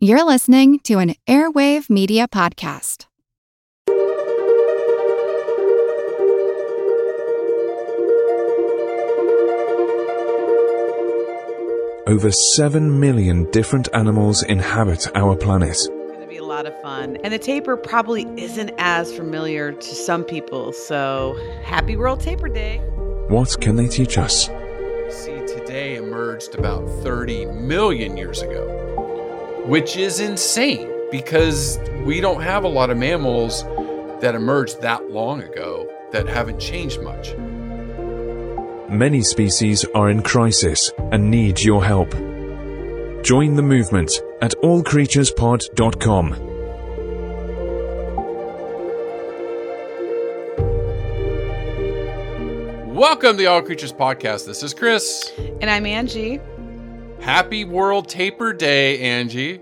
You're listening to an Airwave Media Podcast. Over 7 million different animals inhabit our planet. It's going to be a lot of fun. And the tapir probably isn't as familiar to some people. So happy World Tapir Day. What can they teach us? See, today emerged about 30 million years ago, which is insane because we don't have a lot of mammals that emerged that long ago that haven't changed much. Many species are in crisis and need your help. Join the movement at allcreaturespod.com. Welcome to the All Creatures Podcast. This is Chris. And I'm Angie. Happy World Tapir Day, Angie.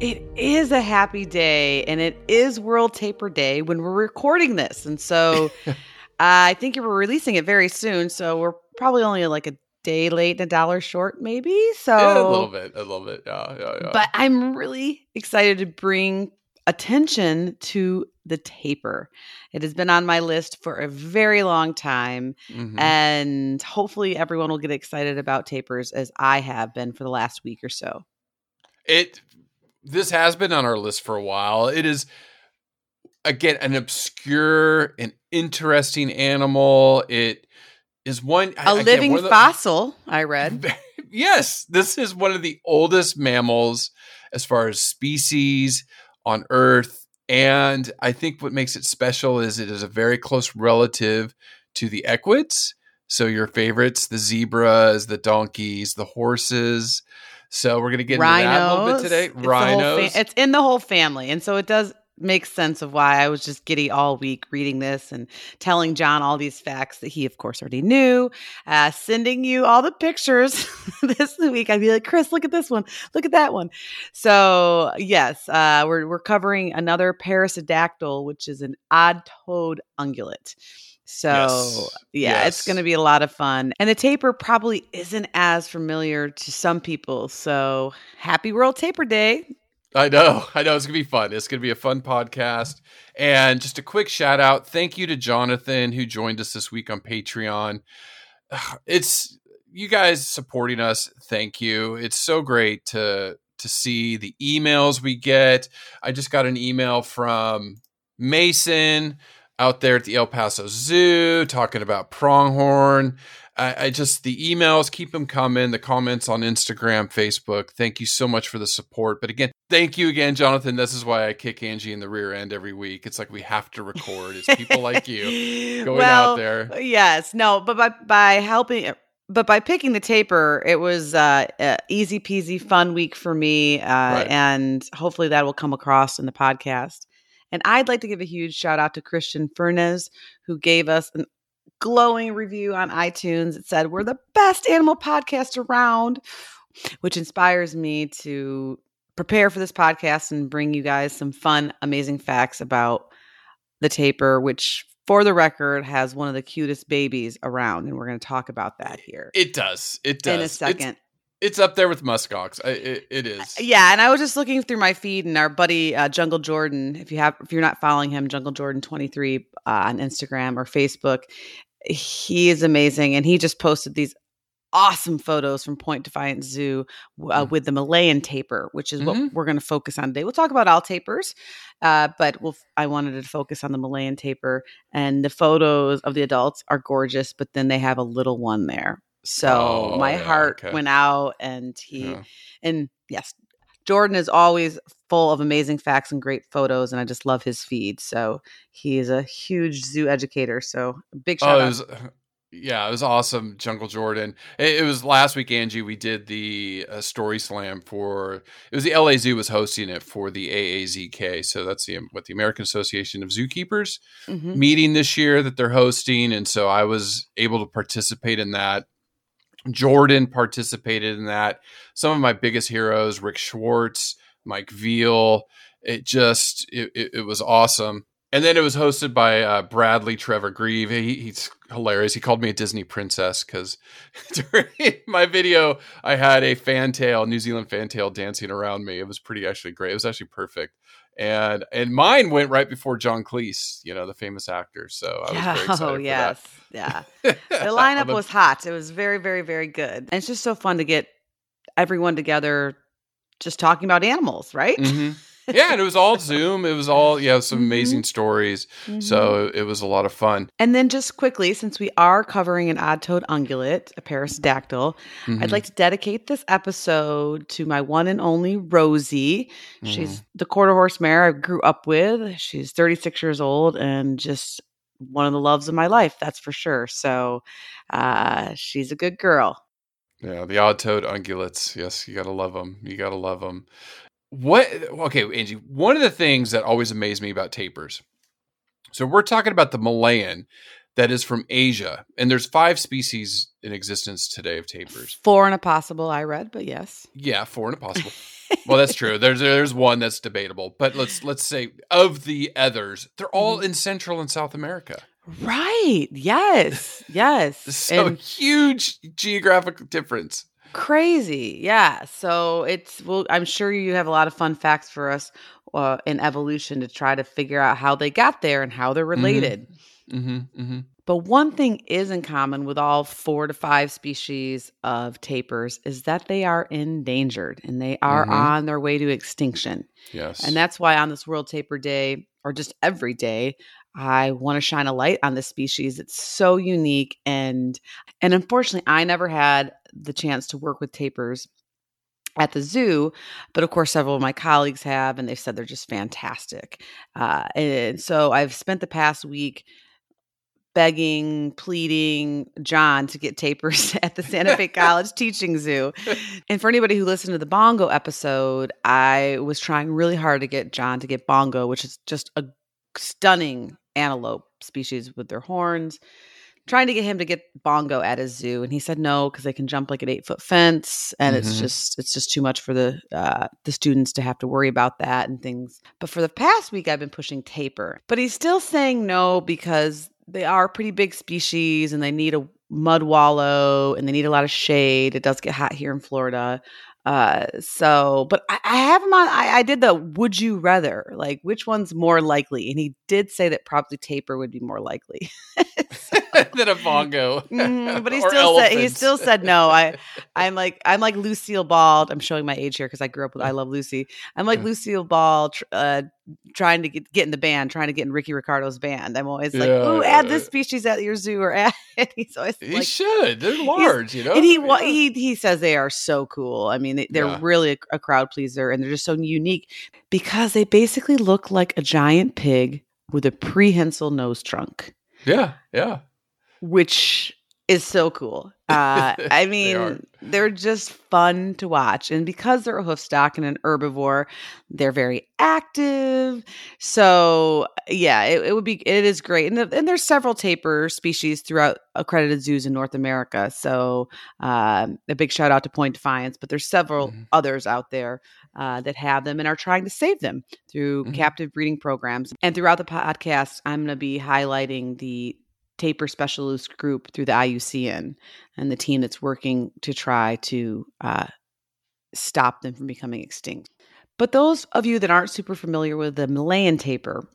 It is a happy day, and it is World Tapir Day when we're recording this. And so uh, I think we're releasing it very soon. So we're probably only like a day late and a dollar short, maybe. So Yeah, a little bit, a little bit. Yeah, yeah, yeah. But I'm really excited to bring attention to the tapir. It has been on my list for a very long time, Mhm. and hopefully, everyone will get excited about tapirs as I have been for the last week or so. it this has been on our list for a while. It is again an obscure and interesting animal. It is one A again, living one the- fossil, I read. yes, this is one of the oldest mammals as far as species on Earth. And I think what makes it special is it is a very close relative to the equids. So your favorites, the zebras, the donkeys, the horses. So we're going to get into that a little bit today. It's whole fa- Rhinos. it's in the whole family. And so it does make sense of why I was just giddy all week reading this and telling John all these facts that he, of course, already knew, uh, sending you all the pictures this week. I'd be like, Chris, look at this one. Look at that one. So, yes, uh, we're, we're covering another Perissodactyl, which is an odd toed ungulate. So, Yes. yeah, it's going to be a lot of fun. And the tapir probably isn't as familiar to some people. So, happy World Tapir Day. I know. I know. It's going to be fun. It's going to be a fun podcast. And just a quick shout out. Thank you to Jonathan who joined us this week on Patreon. It's you guys supporting us. Thank you. It's so great to to see the emails we get. I just got an email from Mason out there at the El Paso Zoo talking about pronghorn. I, I just the emails keep them coming. The comments on Instagram, Facebook. Thank you so much for the support. But again, thank you again, Jonathan. This is why I kick Angie in the rear end every week. It's like we have to record. It's people like you going well, out there. Yes, no, but by by helping but by picking the taper, it was uh, easy peasy fun week for me, uh, Right. and hopefully that will come across in the podcast. And I'd like to give a huge shout out to Christian Furnez, who gave us an glowing review on iTunes. It said we're the best animal podcast around, which inspires me to prepare for this podcast and bring you guys some fun, amazing facts about the tapir, which for the record has one of the cutest babies around. And we're going to talk about that here It does. It does. in a second. It's, up there with muskox. I, it, it is. Yeah, and I was just looking through my feed, and our buddy uh, Jungle Jordan, if you have, if you're not following him, Jungle Jordan twenty three uh, on Instagram or Facebook, he is amazing, and he just posted these awesome photos from Point Defiance Zoo uh, Mm. with the Malayan tapir, which is Mhm. what we're going to focus on today. We'll talk about all tapirs, uh, but we'll. I wanted to focus on the Malayan tapir, and the photos of the adults are gorgeous, but then they have a little one there. So Oh, my yeah, heart okay. went out, and he Yeah. and yes, Jordan is always full of amazing facts and great photos, and I just love his feed. So he is a huge zoo educator. So big shout Oh, out. was, yeah, it was awesome, Jungle Jordan. It, it was last week, Angie. We did the uh, story slam for it was the LA Zoo was hosting it for the AAZK. So that's the what the American Association of Zookeepers Mhm. meeting this year that they're hosting, and so I was able to participate in that. Jordan participated in that. Some of my biggest heroes, Rick Schwartz, Mike Veal. It just it, it, it was awesome. And then it was hosted by uh, Bradley Trevor Grieve. He, he's hilarious. He called me a Disney princess because during my video, I had a fantail, New Zealand fantail dancing around me. It was pretty actually great. It was actually perfect. And and mine went right before John Cleese, you know, the famous actor. So I was very excited oh yes, yeah. The lineup was hot. It was very, very, very good. And it's just so fun to get everyone together, just talking about animals, right? Mhm. Yeah, and it was all Zoom. It was all yeah, some Mhm. amazing stories. Mhm. So it was a lot of fun. And then just quickly, since we are covering an odd-toed ungulate, a perissodactyl, I'd Mhm. like to dedicate this episode to my one and only Rosie. She's the quarter horse mare I grew up with. She's 36 years old and just one of the loves of my life, that's for sure. So uh, she's a good girl. Yeah, the odd-toed ungulates. Yes, you gotta love them. You gotta love them. What? Okay, Angie. One of the things that always amazed me about tapirs. So we're talking about the Malayan, that is from Asia, and there's five species in existence today of tapirs. Four and a possible, I read, but yes. Yeah, four and a possible. well, that's true. There's there's one that's debatable, but let's let's say of the others, they're all mm-hmm. in Central and South America. Right. Yes. Yes. So and huge geographic difference. Crazy. Yeah. So it's well, I'm sure you have a lot of fun facts for us uh, in evolution to try to figure out how they got there and how they're related. Mm-hmm, mm-hmm. But one thing is in common with all four to five species of tapirs is that they are endangered and they are Mhm. on their way to extinction. Yes, And that's why on this World Tapir Day, or just every day, I want to shine a light on this species. It's so unique and and unfortunately I never had the chance to work with tapirs at the zoo, but of course several of my colleagues have, and they've said they're just fantastic. Uh, and so I've spent the past week begging, pleading John to get tapirs at the Santa Fe College Teaching Zoo. And for anybody who listened to the Bongo episode, I was trying really hard to get John to get Bongo, which is just a stunning antelope species with their horns. Trying to get him to get Bongo at his zoo, and he said no because they can jump like an eight foot fence, and it's Mhm. just it's just too much for the uh, the students to have to worry about that and things. But for the past week, I've been pushing tapir, but he's still saying no because they are pretty big species and they need a mud wallow and they need a lot of shade. It does get hot here in Florida. Uh, so, but I, I have him on. I, I did the would you rather, like which one's more likely, and he did say that probably tapir would be more likely. than a bongo. Mhm, but he still said he still said no. I I'm like I'm like Lucille Ball. I'm showing my age here because I grew up with I Love Lucy. I'm like Lucille Ball, uh, trying to get get in the band, trying to get in Ricky Ricardo's band. I'm always like, Yeah, "Ooh, yeah, add this species at your zoo," or add. He's always He like, should. They're large, you know. and he Yeah. he he says they are so cool. I mean, they, they're Yeah. really a, a crowd pleaser, and they're just so unique because they basically look like a giant pig with a prehensile nose trunk yeah, yeah. Which is so cool. Uh, I mean, are. they're just fun to watch. And because they're a hoofstock and an herbivore, they're very active. So, yeah, it, it would be, it is great. And, the, and there's several tapir species throughout accredited zoos in North America. So, um, a big shout out to Point Defiance, but there's several Mhm. others out there uh, that have them and are trying to save them through Mhm. captive breeding programs. And throughout the podcast, I'm going to be highlighting the tapir specialist group through the IUCN and the team that's working to try to uh, stop them from becoming extinct. But those of you that aren't super familiar with the Malayan tapir,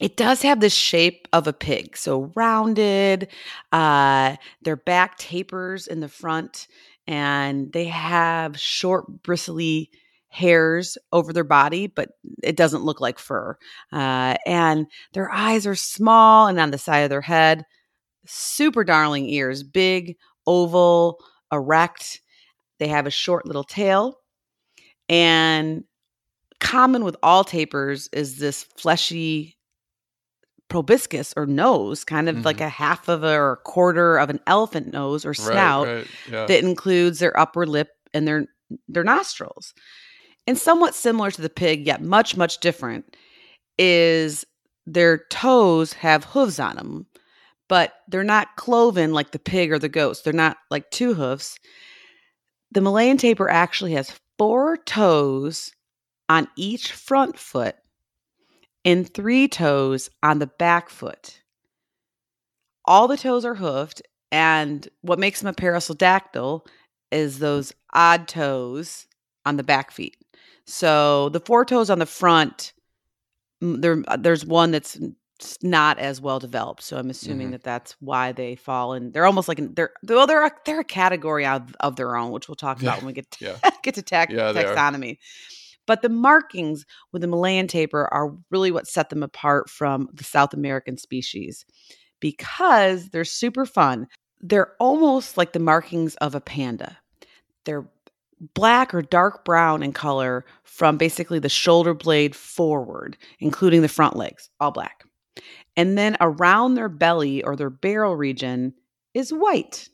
it does have the shape of a pig, so rounded. Uh, their back tapers in the front, and they have short, bristly hairs over their body, but it doesn't look like fur. Uh, and their eyes are small and on the side of their head. Super darling ears, big, oval, erect. They have a short little tail. And common with all tapirs is this fleshy proboscis or nose, kind of like Mhm. a half of a or a quarter of an elephant nose or snout Right, right. Yeah. that includes their upper lip and their their nostrils. And somewhat similar to the pig, yet much much different, is their toes have hooves on them, but they're not cloven like the pig or the goats. They're not like two hoofs. The Malayan tapir actually has four toes on each front foot and three toes on the back foot. All the toes are hoofed, and what makes them a perissodactyl is those odd toes on the back feet. So the four toes on the front, there there's one that's not as well developed. So I'm assuming Mhm. that that's why they fall in. They're almost like an, they're well they're a, they're a category of, of their own, which we'll talk Yeah. about when we get to, Yeah. get to tax, Yeah, taxonomy. But the markings with the Malayan tapir are really what set them apart from the South American species because they're super fun. They're almost like the markings of a panda. They're black or dark brown in color from basically the shoulder blade forward, including the front legs, all black. And then around their belly or their barrel region is white.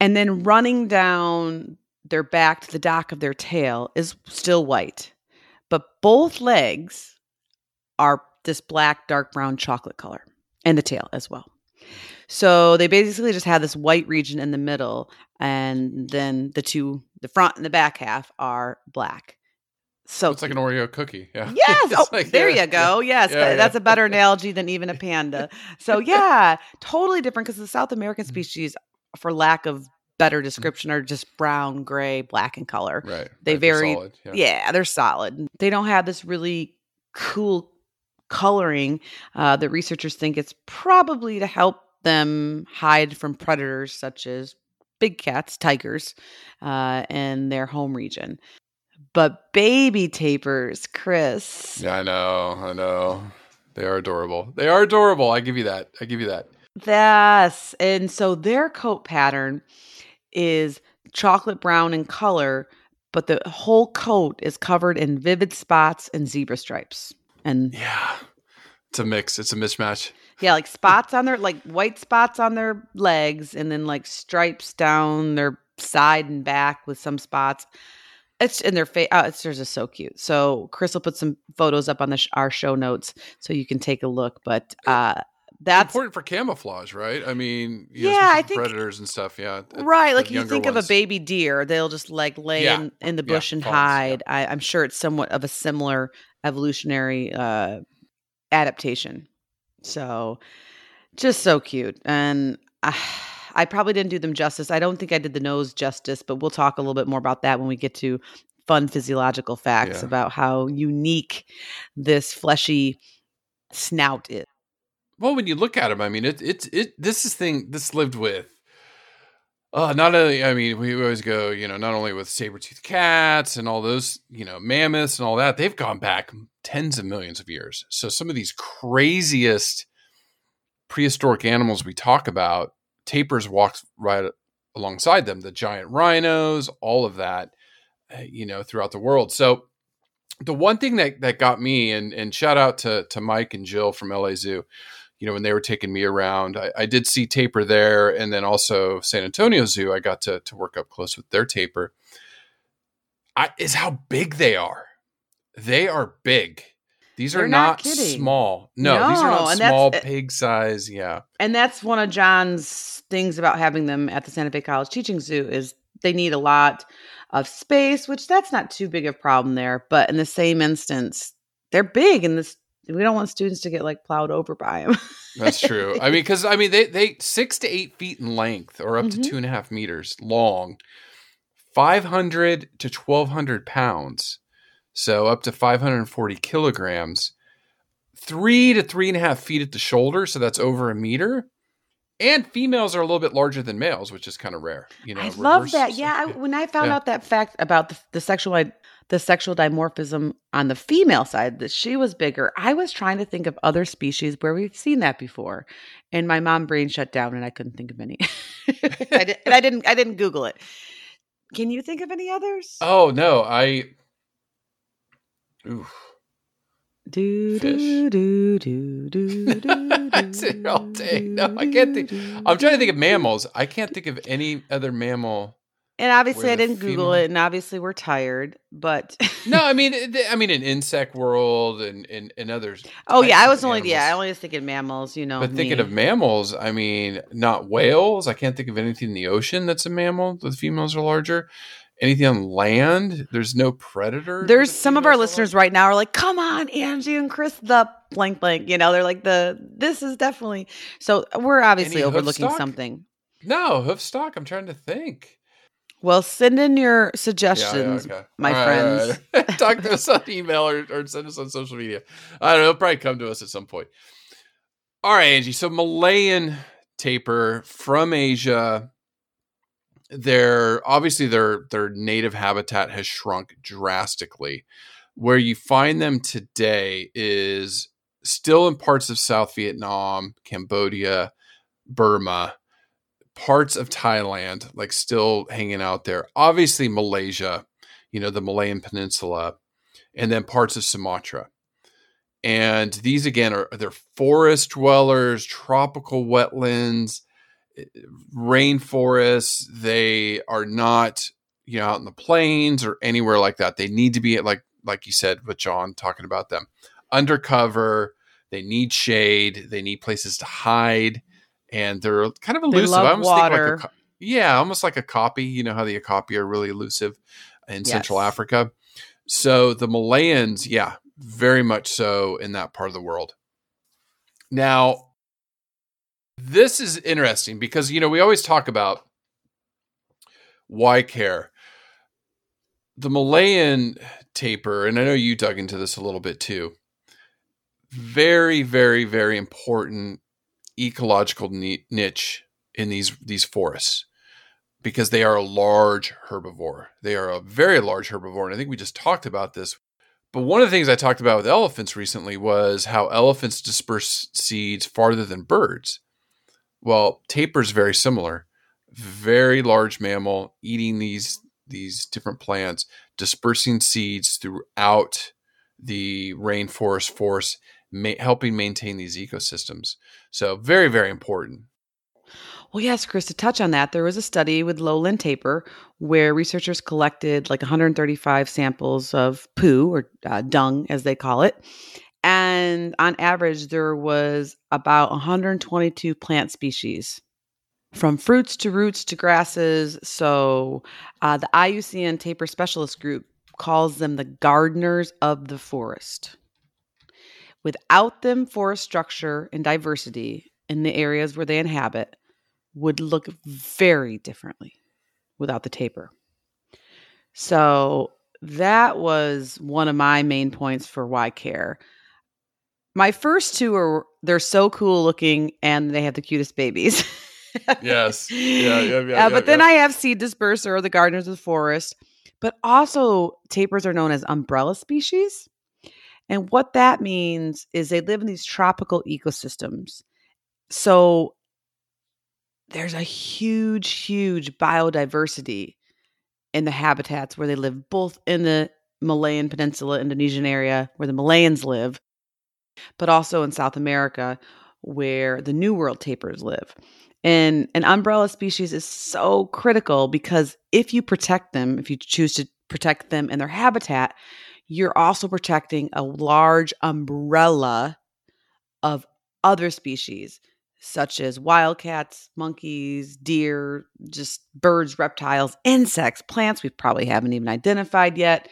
And then running down their back to the dock of their tail is still white. But both legs are this black, dark brown chocolate color, and the tail as well. So they basically just have this white region in the middle, and then the two, the front and the back half, are black. So It's like an Oreo cookie. Yeah. Yes. Oh, like, there yeah, you go. Yes. Yeah, that- That's a better analogy than even a panda. So, yeah, totally different because the South American Mm-hmm. species, for lack of better description, are just brown, gray, black in color. Right. They right, they're vary- solid, Yeah. Yeah, they're solid. They don't have this really cool coloring uh, that researchers think it's probably to help them hide from predators such as big cats, tigers, uh, in their home region. But baby tapirs, Chris. Yeah, I know. I know. They are adorable. They are adorable. I give you that. I give you that. Yes. And so their coat pattern is chocolate brown in color, but the whole coat is covered in vivid spots and zebra stripes. And Yeah. It's a mix. It's a mismatch. Yeah, like spots on their like white spots on their legs and then like stripes down their side and back with some spots. It's in their face. Oh, it's just so cute. So Chris will put some photos up on the sh- our show notes so you can take a look. But uh, that's important for camouflage, right? I mean, you know, Yeah, I think- predators and stuff. Yeah. Uh, Right, like you think of a baby deer, they'll just like lay Yeah, in, in the yeah, bush and fawns, yeah. hide. I, I'm sure it's somewhat of a similar evolutionary uh, adaptation. So, just so cute, and I, I probably didn't do them justice. I don't think I did the nose justice, but we'll talk a little bit more about that when we get to fun physiological facts Yeah. about how unique this fleshy snout is. Well, when you look at him, I mean, it it it this is thing this lived with. Uh, not only, I mean, we always go, you know, not only with saber-toothed cats and all those, you know, mammoths and all that, they've gone back tens of millions of years. So some of these craziest prehistoric animals we talk about, tapirs walked right alongside them, the giant rhinos, all of that, uh, you know, throughout the world. So the one thing that that got me, and and shout out to to Mike and Jill from LA Zoo, you know, when they were taking me around, I, I did see tapir there, and then also San Antonio Zoo. I got to to work up close with their tapir. I, is how big they are. They are big. These are not not, small. No, these are not small pig size. Yeah, and that's one of John's things about having them at the Santa Fe College Teaching Zoo is they need a lot of space, which that's not too big of a problem there. But in the same instance, they're big, and this we don't want students to get like plowed over by them. that's true. I mean, because I mean, they they six to eight feet in length, or up Mhm. to two and a half meters long, five hundred to twelve hundred pounds, so up to five hundred and forty kilograms, three to three and a half feet at the shoulder, so that's over a meter. And females are a little bit larger than males, which is kind of rare. You know, I love that. Yeah, I, when I found Yeah. out that fact about the, the sexual the sexual dimorphism on the female side that she was bigger, I was trying to think of other species where we've seen that before, and my mom brain shut down, and I couldn't think of any. I did, and I didn't. I didn't Google it. Can you think of any others? Oh no, I. Ooh. do, fish. do, do, do, do, do, I sit here all day. No, I can't think- I'm trying to think of mammals. I can't think of any other mammal. And obviously, I didn't Google it, and obviously, we're tired. But No, I mean, I mean, in insect world and and, and others. oh yeah, I was only yeah, I animals. only was thinking mammals. You know, But thinking me. of mammals, I mean, not whales. I can't think of anything in the ocean that's a mammal. The females are larger. Anything on land? There's no predator. There's some of our listeners right now are like, "Come on, Angie and Chris, the blank blank. You know, they're like the this is definitely so we're obviously Any overlooking something. No, hoof stock. I'm trying to think. Well, send in your Yeah, yeah, suggestions, okay. my All right, friends. all right. Talk to us on email or, or send us on social media. I don't know. It'll probably come to us at some point. All right, Angie. So Malayan tapir from Asia. Their obviously their their native habitat has shrunk drastically. Where you find them today is still in parts of South Vietnam, Cambodia, Burma, parts of Thailand, like still hanging out there. Obviously, Malaysia, you know, the Malayan Peninsula, and then parts of Sumatra. And these again are they're forest dwellers, tropical wetlands, rainforests. They are not, you know, out in the plains or anywhere like that. They need to be at like like you said with John talking about them undercover. They need shade. They need places to hide, and they're kind of elusive. I almost think like a, yeah, almost like okapi. You know how the okapi are really elusive in Central Africa. So the Malayans, yeah, very much so in that part of the world. Now, this is interesting because you know we always talk about why care. The Malayan tapir, and I know you dug into this a little bit too. Very, very, very important ecological niche in these these forests because they are a large herbivore. They are a very large herbivore, and I think we just talked about this. But one of the things I talked about with elephants recently was how elephants disperse seeds farther than birds. Well, tapirs very similar. Very large mammal eating these these different plants, dispersing seeds throughout the rainforest forest, ma- helping maintain these ecosystems. So very very important. Well, yes, Chris, to touch on that, there was a study with lowland tapir where researchers collected like 135 samples of poo or uh, dung, as they call it. And on average, there was about 122 plant species from fruits to roots to grasses. So uh, the IUCN tapir Specialist Group calls them the gardeners of the forest. Without them, forest structure and diversity in the areas where they inhabit would look very differently without the tapir. So that was one of my main points for why care. My first two are they're so cool looking and they have the cutest babies. Yes. Yeah, yeah, yeah, Uh, but yeah, then. I have seed disperser or the gardeners of the forest. But also tapirs are known as umbrella species. And what that means is they live in these tropical ecosystems. So there's a huge, huge biodiversity in the habitats where they live, both in the Malayan Peninsula, Indonesian area where the Malayans live, but also in South America where the New World tapirs live. And an umbrella species is so critical because if you protect them, if you choose to protect them in their habitat, you're also protecting a large umbrella of other species, such as wildcats, monkeys, deer, just birds, reptiles, insects, plants we probably haven't even identified yet.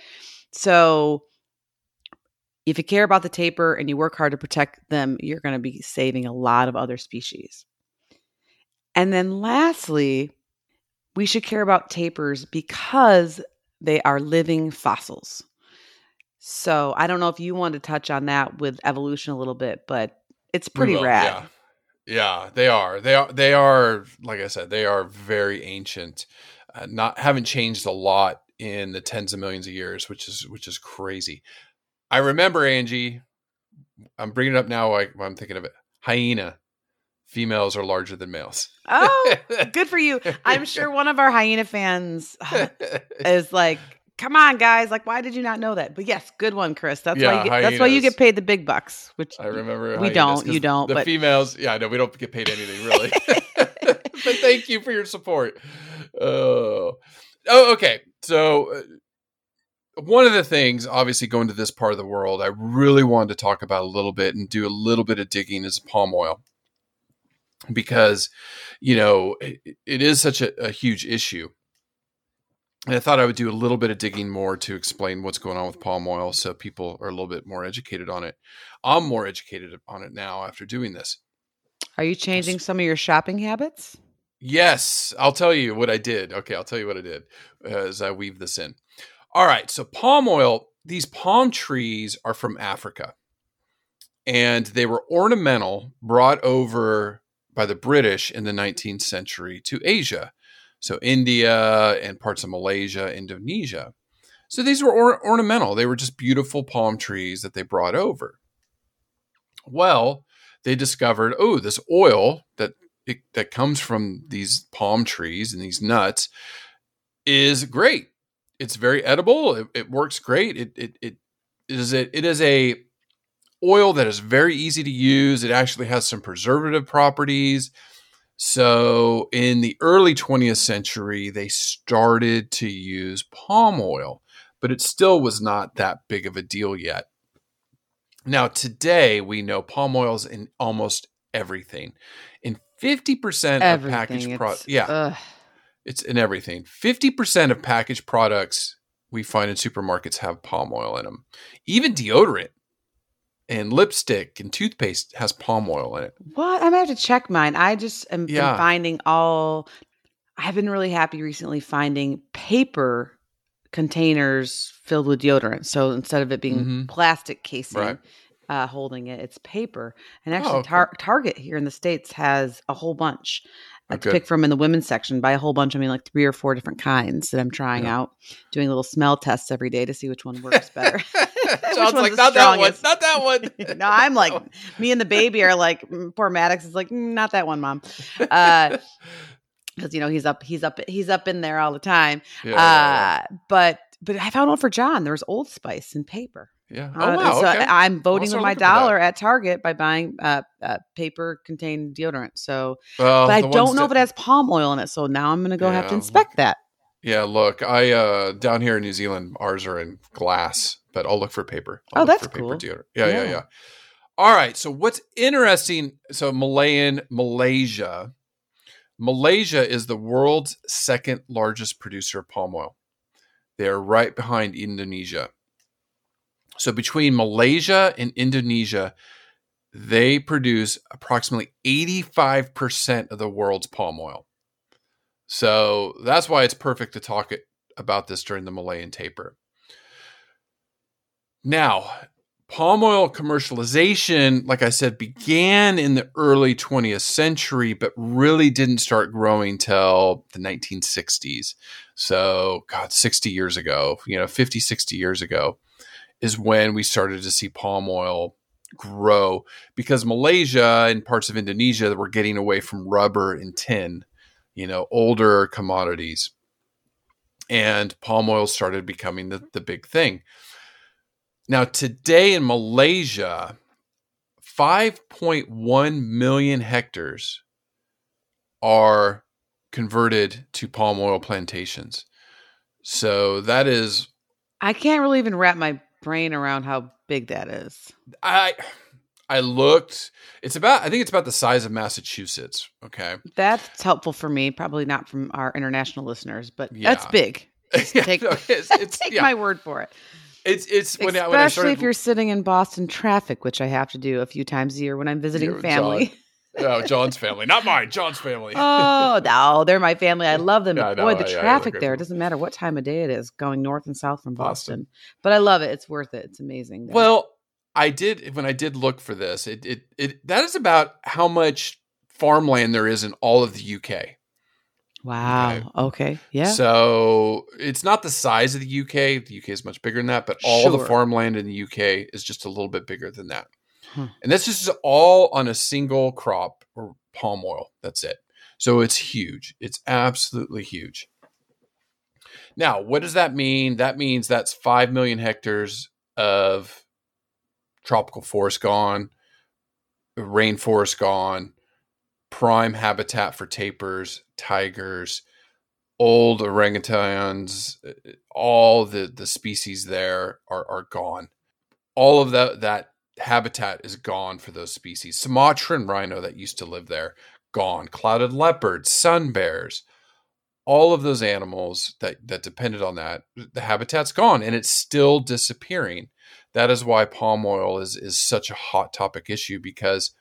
So, if you care about the tapir and you work hard to protect them, you're going to be saving a lot of other species. And then lastly, we should care about tapirs because they are living fossils. So I don't know if you want to touch on that with evolution a little bit, but it's pretty will, rad. Yeah. Yeah, they are. They are. They are. Like I said, they are very ancient. Uh, not haven't changed a lot in the tens of millions of years, which is which is crazy. I remember Angie. I'm bringing it up now. Like I'm thinking of it. Hyena. Females are larger than males. Oh, good for you. I'm sure one of our hyena fans is like, "Come on, guys! Like, why did you not know that?" But yes, good one, Chris. That's why you get, that's why you get paid the big bucks. Which I remember. We don't, you don't, The but- females, yeah, no, we don't get paid anything really. but thank you for your support. Oh, oh, okay. So uh, one of the things, obviously, going to this part of the world, I really wanted to talk about a little bit and do a little bit of digging is palm oil, because you know it, it is such a, a huge issue. And I thought I would do a little bit of digging more to explain what's going on with palm oil so people are a little bit more educated on it. I'm more educated on it now after doing this. Are you changing some of your shopping habits? Yes, I'll tell you what I did. Okay, I'll tell you what I did as I weave this in. All right, so palm oil, these palm trees are from Africa. And they were ornamental, brought over by the British in the 19th century to Asia. So India and parts of Malaysia, Indonesia. So these were or- ornamental. They were just beautiful palm trees that they brought over. Well, they discovered, oh, this oil that it, that comes from these palm trees and these nuts is great. It's very edible. It, it works great. It, it it is a, it is a oil that is very easy to use. It actually has some preservative properties. So in the early 20th century, they started to use palm oil, but it still was not that big of a deal yet. Now, today we know palm oil is in almost everything. In 50% Everything. of packaged products, yeah, ugh. It's in everything. 50% of packaged products we find in supermarkets have palm oil in them. Even deodorant and lipstick and toothpaste has palm oil in it. What? I'm gonna have to check mine. I just am Yeah. finding all. I've been really happy recently finding paper containers filled with deodorant. So instead of it being Mhm. plastic casing Right. uh, holding it, it's paper. And Oh, actually. Tar- Target here in the states has a whole bunch uh, Oh, to pick from in the women's section. By a whole bunch, I mean like three or four different kinds that I'm trying Yeah. out, doing little smell tests every day to see which one works better. One's like not that one, strongest?" not that one. no, I'm like me and the baby are like mm, poor Maddox is like "Mm, not that one, mom, because you know he's up, he's up, he's up in there all the time. yeah, yeah, uh, but but I found one for John. There was Old Spice and paper. Yeah. Uh, Oh wow, so okay. I'm voting with my that. dollar at Target by buying uh, uh, paper contained deodorant. So, but I don't know if it has palm oil in it. So now I'm gonna go have to inspect look- that. Yeah, look, I uh down here in New Zealand, ours are in glass, but I'll look for paper. I'll Oh, that's cool. deodorant. Yeah, yeah, Yeah. yeah. All right. So what's interesting? So Malayan Malaysia, Malaysia is the world's second largest producer of palm oil. They are right behind Indonesia. So between Malaysia and Indonesia, they produce approximately 85% of the world's palm oil. So that's why it's perfect to talk about this during the Malayan tapir. Now, palm oil commercialization, like I said, began in the early 20th century, but really didn't start growing till the 1960s. So, God, 60 years ago, you know, 50, 60 years ago is when we started to see palm oil grow because Malaysia and parts of Indonesia were getting away from rubber and tin, you know, older commodities. And palm oil started becoming the, the big thing. Now, today in Malaysia, 5.1 million hectares are converted to palm oil plantations. So that is I can't really even wrap my brain around how big that is. I I looked it's about I think it's about the size of Massachusetts, okay? That's helpful for me. Probably not from our international listeners, but Yeah. that's big. Yeah, Take, no, it's, it's take yeah. my word for it. it's it's when I, when I Especially started if you're sitting in Boston traffic, which I have to do a few times a year when I'm visiting family. oh, John's family, not mine, John's family. oh no, oh, they're my family. I love them. Yeah, boy, know, the yeah, yeah, traffic they're there it doesn't matter what time of day it is, going north and south from Boston. Boston. But I love it. It's worth it. It's amazing. there. Well, I did when I did look for this. It it it that is about how much farmland there is in all of the UK. wow. Okay. Yeah. So it's not the size of the UK. The UK is much bigger than that, but all the farmland in the UK is just a little bit bigger than that. Hmm. And this is all on a single crop or palm oil. That's it. So it's huge. It's absolutely huge. Now, what does that mean? That means that's 5 million hectares of tropical forest gone, rainforest gone, prime habitat for tapirs, tigers, old orangutans, uh, all the, the species there are, are gone. All of that, that habitat is gone for those species. Sumatran rhino that used to live there, gone. Clouded leopards, sun bears, all of those animals that that depended on that, the habitat's gone and it's still disappearing. That is why palm oil is is such a hot topic issue because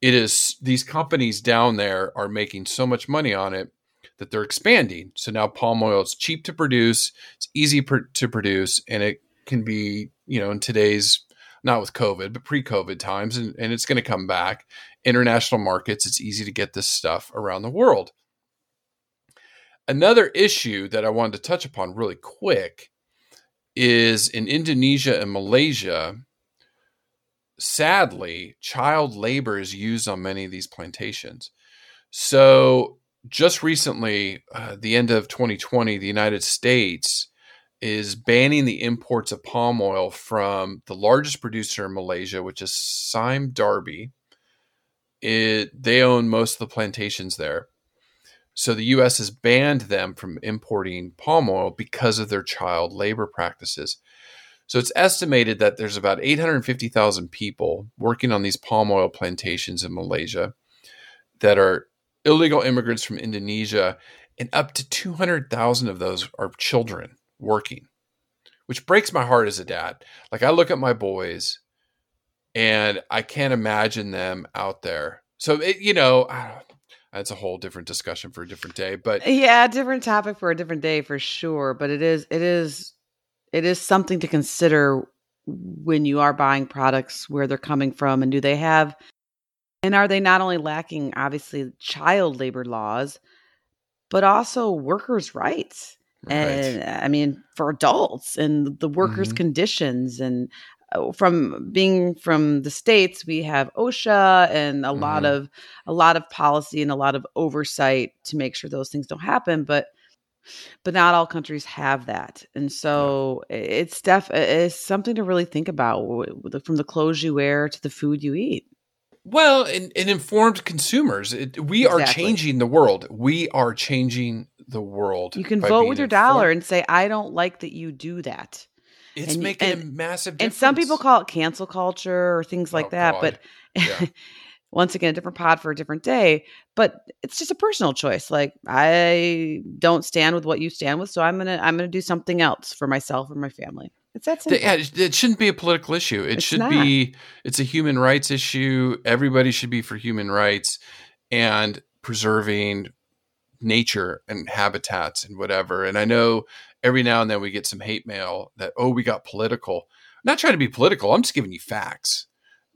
it is these companies down there are making so much money on it that they're expanding. So now palm oil is cheap to produce, it's easy pr- to produce, and it can be, you know, in today's not with COVID, but pre-COVID times, and, and it's going to come back. International markets, it's easy to get this stuff around the world. Another issue that I wanted to touch upon really quick is in Indonesia and Malaysia, sadly, child labor is used on many of these plantations. So, just recently, uh, the end of 2020, the United States is banning the imports of palm oil from the largest producer in Malaysia, which is Sime Darby. It, they own most of the plantations there. So the US has banned them from importing palm oil because of their child labor practices. So it's estimated that there's about 850,000 people working on these palm oil plantations in Malaysia that are illegal immigrants from Indonesia, and up to 200,000 of those are children working, which breaks my heart as a dad. Like I look at my boys and I can't imagine them out there. So, it, you know, that's a whole different discussion for a different day, but yeah, different topic for a different day for sure. But it is, it is, it is something to consider when you are buying products where they're coming from and do they have and are they not only lacking obviously child labor laws but also workers rights right. and i mean for adults and the workers mm-hmm. conditions and uh, from being from the states we have osha and a mm-hmm. lot of a lot of policy and a lot of oversight to make sure those things don't happen but but not all countries have that and so yeah. it's def it's something to really think about from the clothes you wear to the food you eat well and, and informed consumers it, we exactly. are changing the world we are changing the world you can vote with your informed. dollar and say i don't like that you do that it's and, making and, a massive difference. and some people call it cancel culture or things oh, like oh, that God. but yeah. once again a different pod for a different day but it's just a personal choice like i don't stand with what you stand with so i'm gonna i'm gonna do something else for myself or my family it's that simple. Yeah, it shouldn't be a political issue. It it's should not. be. It's a human rights issue. Everybody should be for human rights and preserving nature and habitats and whatever. And I know every now and then we get some hate mail that oh we got political. I'm not trying to be political. I'm just giving you facts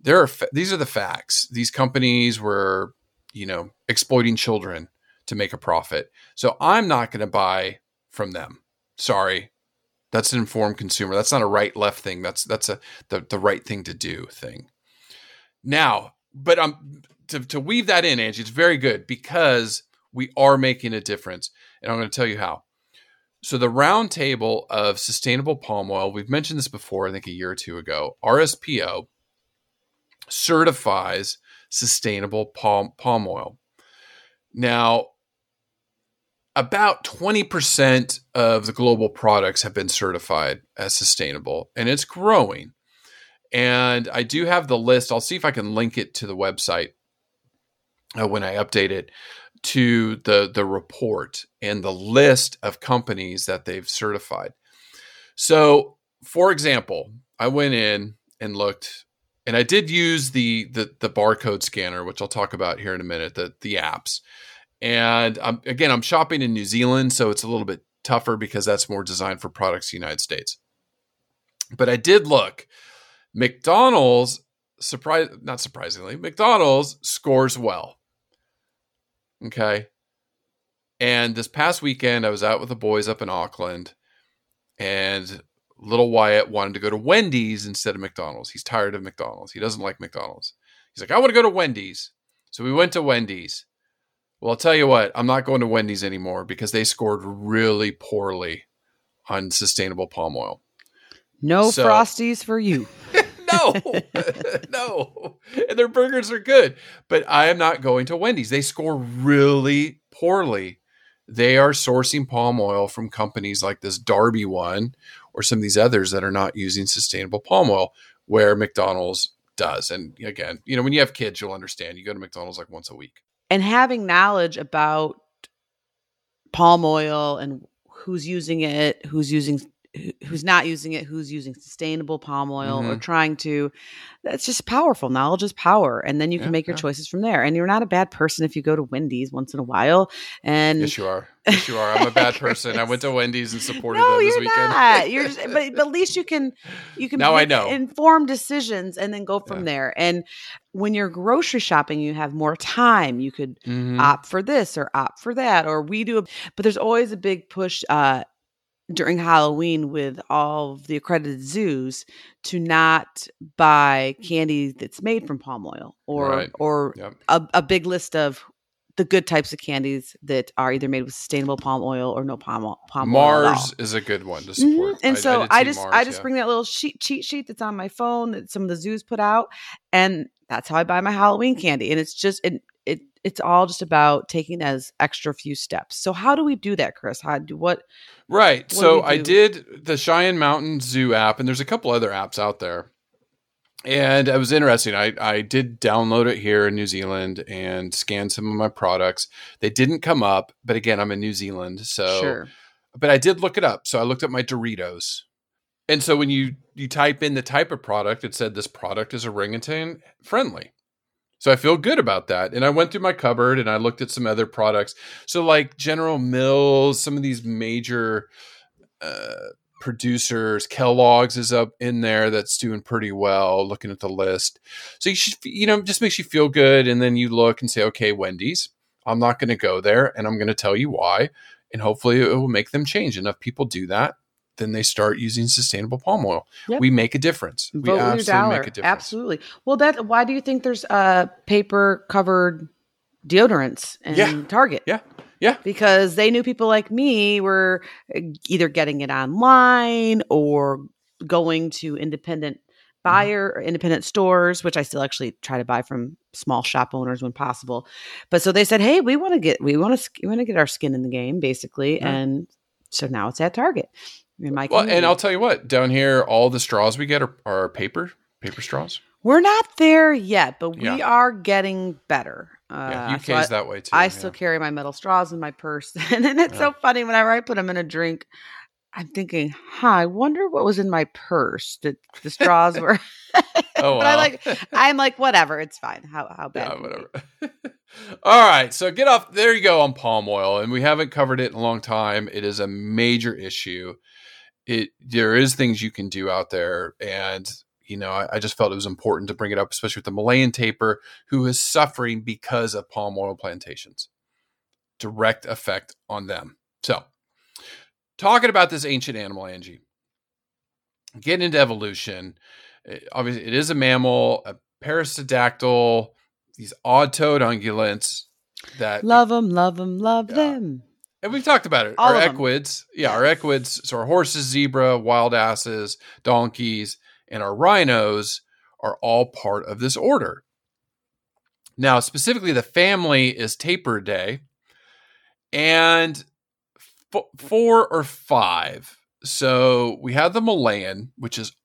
there are these are the facts. These companies were, you know, exploiting children to make a profit. So I'm not going to buy from them. Sorry. That's an informed consumer. That's not a right left thing. That's that's a the, the right thing to do thing. Now, but um to, to weave that in, Angie, it's very good because we are making a difference. And I'm going to tell you how. So the roundtable of sustainable palm oil, we've mentioned this before, I think a year or two ago. RSPO certifies sustainable palm, palm oil. Now, about 20% of the global products have been certified as sustainable, and it's growing. And I do have the list. I'll see if I can link it to the website uh, when I update it to the, the report and the list of companies that they've certified. So, for example, I went in and looked and I did use the the the barcode scanner, which I'll talk about here in a minute, the the apps. And I'm, again, I'm shopping in New Zealand, so it's a little bit tougher because that's more designed for products in the United States. But I did look. McDonald's surprise not surprisingly, McDonald's scores well. Okay. And this past weekend I was out with the boys up in Auckland and little Wyatt wanted to go to Wendy's instead of McDonald's. He's tired of McDonald's. He doesn't like McDonald's. He's like, I want to go to Wendy's. So we went to Wendy's. Well, I'll tell you what, I'm not going to Wendy's anymore because they scored really poorly on sustainable palm oil. No so, Frosties for you. no, no. And their burgers are good, but I am not going to Wendy's. They score really poorly. They are sourcing palm oil from companies like this Darby one or some of these others that are not using sustainable palm oil, where McDonald's does. And again, you know, when you have kids, you'll understand. You go to McDonald's like once a week. And having knowledge about palm oil and who's using it, who's using who's not using it, who's using sustainable palm oil or Mhm. trying to that's just powerful. Knowledge is power. And then you can Yeah, make your yeah. choices from there. And you're not a bad person if you go to Wendy's once in a while and Yes, you are. Yes, you are. I'm a bad person. I went to Wendy's and supported no, them this you're weekend. not. You're just, but, but at least you can you can Now I know. informed decisions and then go from Yeah. there. And when you're grocery shopping, you have more time. You could Mhm. opt for this or opt for that, or we do. A, but there's always a big push uh, during Halloween with all of the accredited zoos to not buy candy that's made from palm oil, or Right. or Yep. a, a big list of the good types of candies that are either made with sustainable palm oil or no palm oil. Palm oil. Mars is a good one to Mhm. support. And so did I, just Mars, I just yeah. bring that little sheet cheat sheet that's on my phone that some of the zoos put out, and that's how I buy my Halloween mm-hmm. candy. And it's just it it it's all just about taking as extra few steps. So how do we do that, Chris? How do what? Right. What do so I did the Cheyenne Mountain Zoo app, and there's a couple other apps out there. And it was interesting. I, I did download it here in New Zealand and scan some of my products. They didn't come up, but again, I'm in New Zealand. So, sure. but I did look it up. So I looked up my Doritos. And so when you, you type in the type of product, it said this product is orangutan friendly. So I feel good about that. And I went through my cupboard and I looked at some other products. So like General Mills, some of these major uh, producers, Kellogg's is up in there that's doing pretty well. Looking at the list, so you should you know just makes you feel good. And then you look and say, okay, Wendy's. I'm not going to go there, and I'm going to tell you why. And hopefully, it will make them change. Enough people do that, then they start using sustainable palm oil. Yep. We make a difference. Vote your absolutely dollar. make a difference. Absolutely. Well, that why do you think there's uh paper covered deodorants in Yeah. Target? Yeah. Yeah. because they knew people like me were either getting it online or going to independent Mm-hmm. buyer or independent stores which i still actually try to buy from small shop owners when possible but so they said hey we want to get we want to we want to get our skin in the game basically Yeah. and so now it's at target in my Well, and. I'll tell you what, down here, all the straws we get are, are paper, paper straws. we're not there yet but we Yeah. are getting better Yeah, uh, UK's so I- that way too. I yeah. still carry my metal straws in my purse. and then it's Yeah. so funny whenever I put them in a drink, I'm thinking, huh, I wonder what was in my purse that the straws were. Oh, but I wow. like, I'm like, whatever, it's fine. How, how bad? Yeah, can it be? whatever. All right, so get off. There you go on palm oil, and we haven't covered it in a long time. It is a major issue. It there is things you can do out there, and you know I, I just felt it was important to bring it up, especially with the Malayan tapir, who is suffering because of palm oil plantations. Direct effect on them. So, talking about this ancient animal, Angie, getting into evolution. it- obviously, it is a mammal, a perissodactyl these odd-toed ungulates that Love them, love them, love Yeah. them. And we've talked about it. All our equids, yeah, our equids. So our horses, zebra, wild asses, donkeys, and our rhinos are all part of this order. Now, specifically, the family is Tapiridae, and f- four or five. So we have the Malayan, which is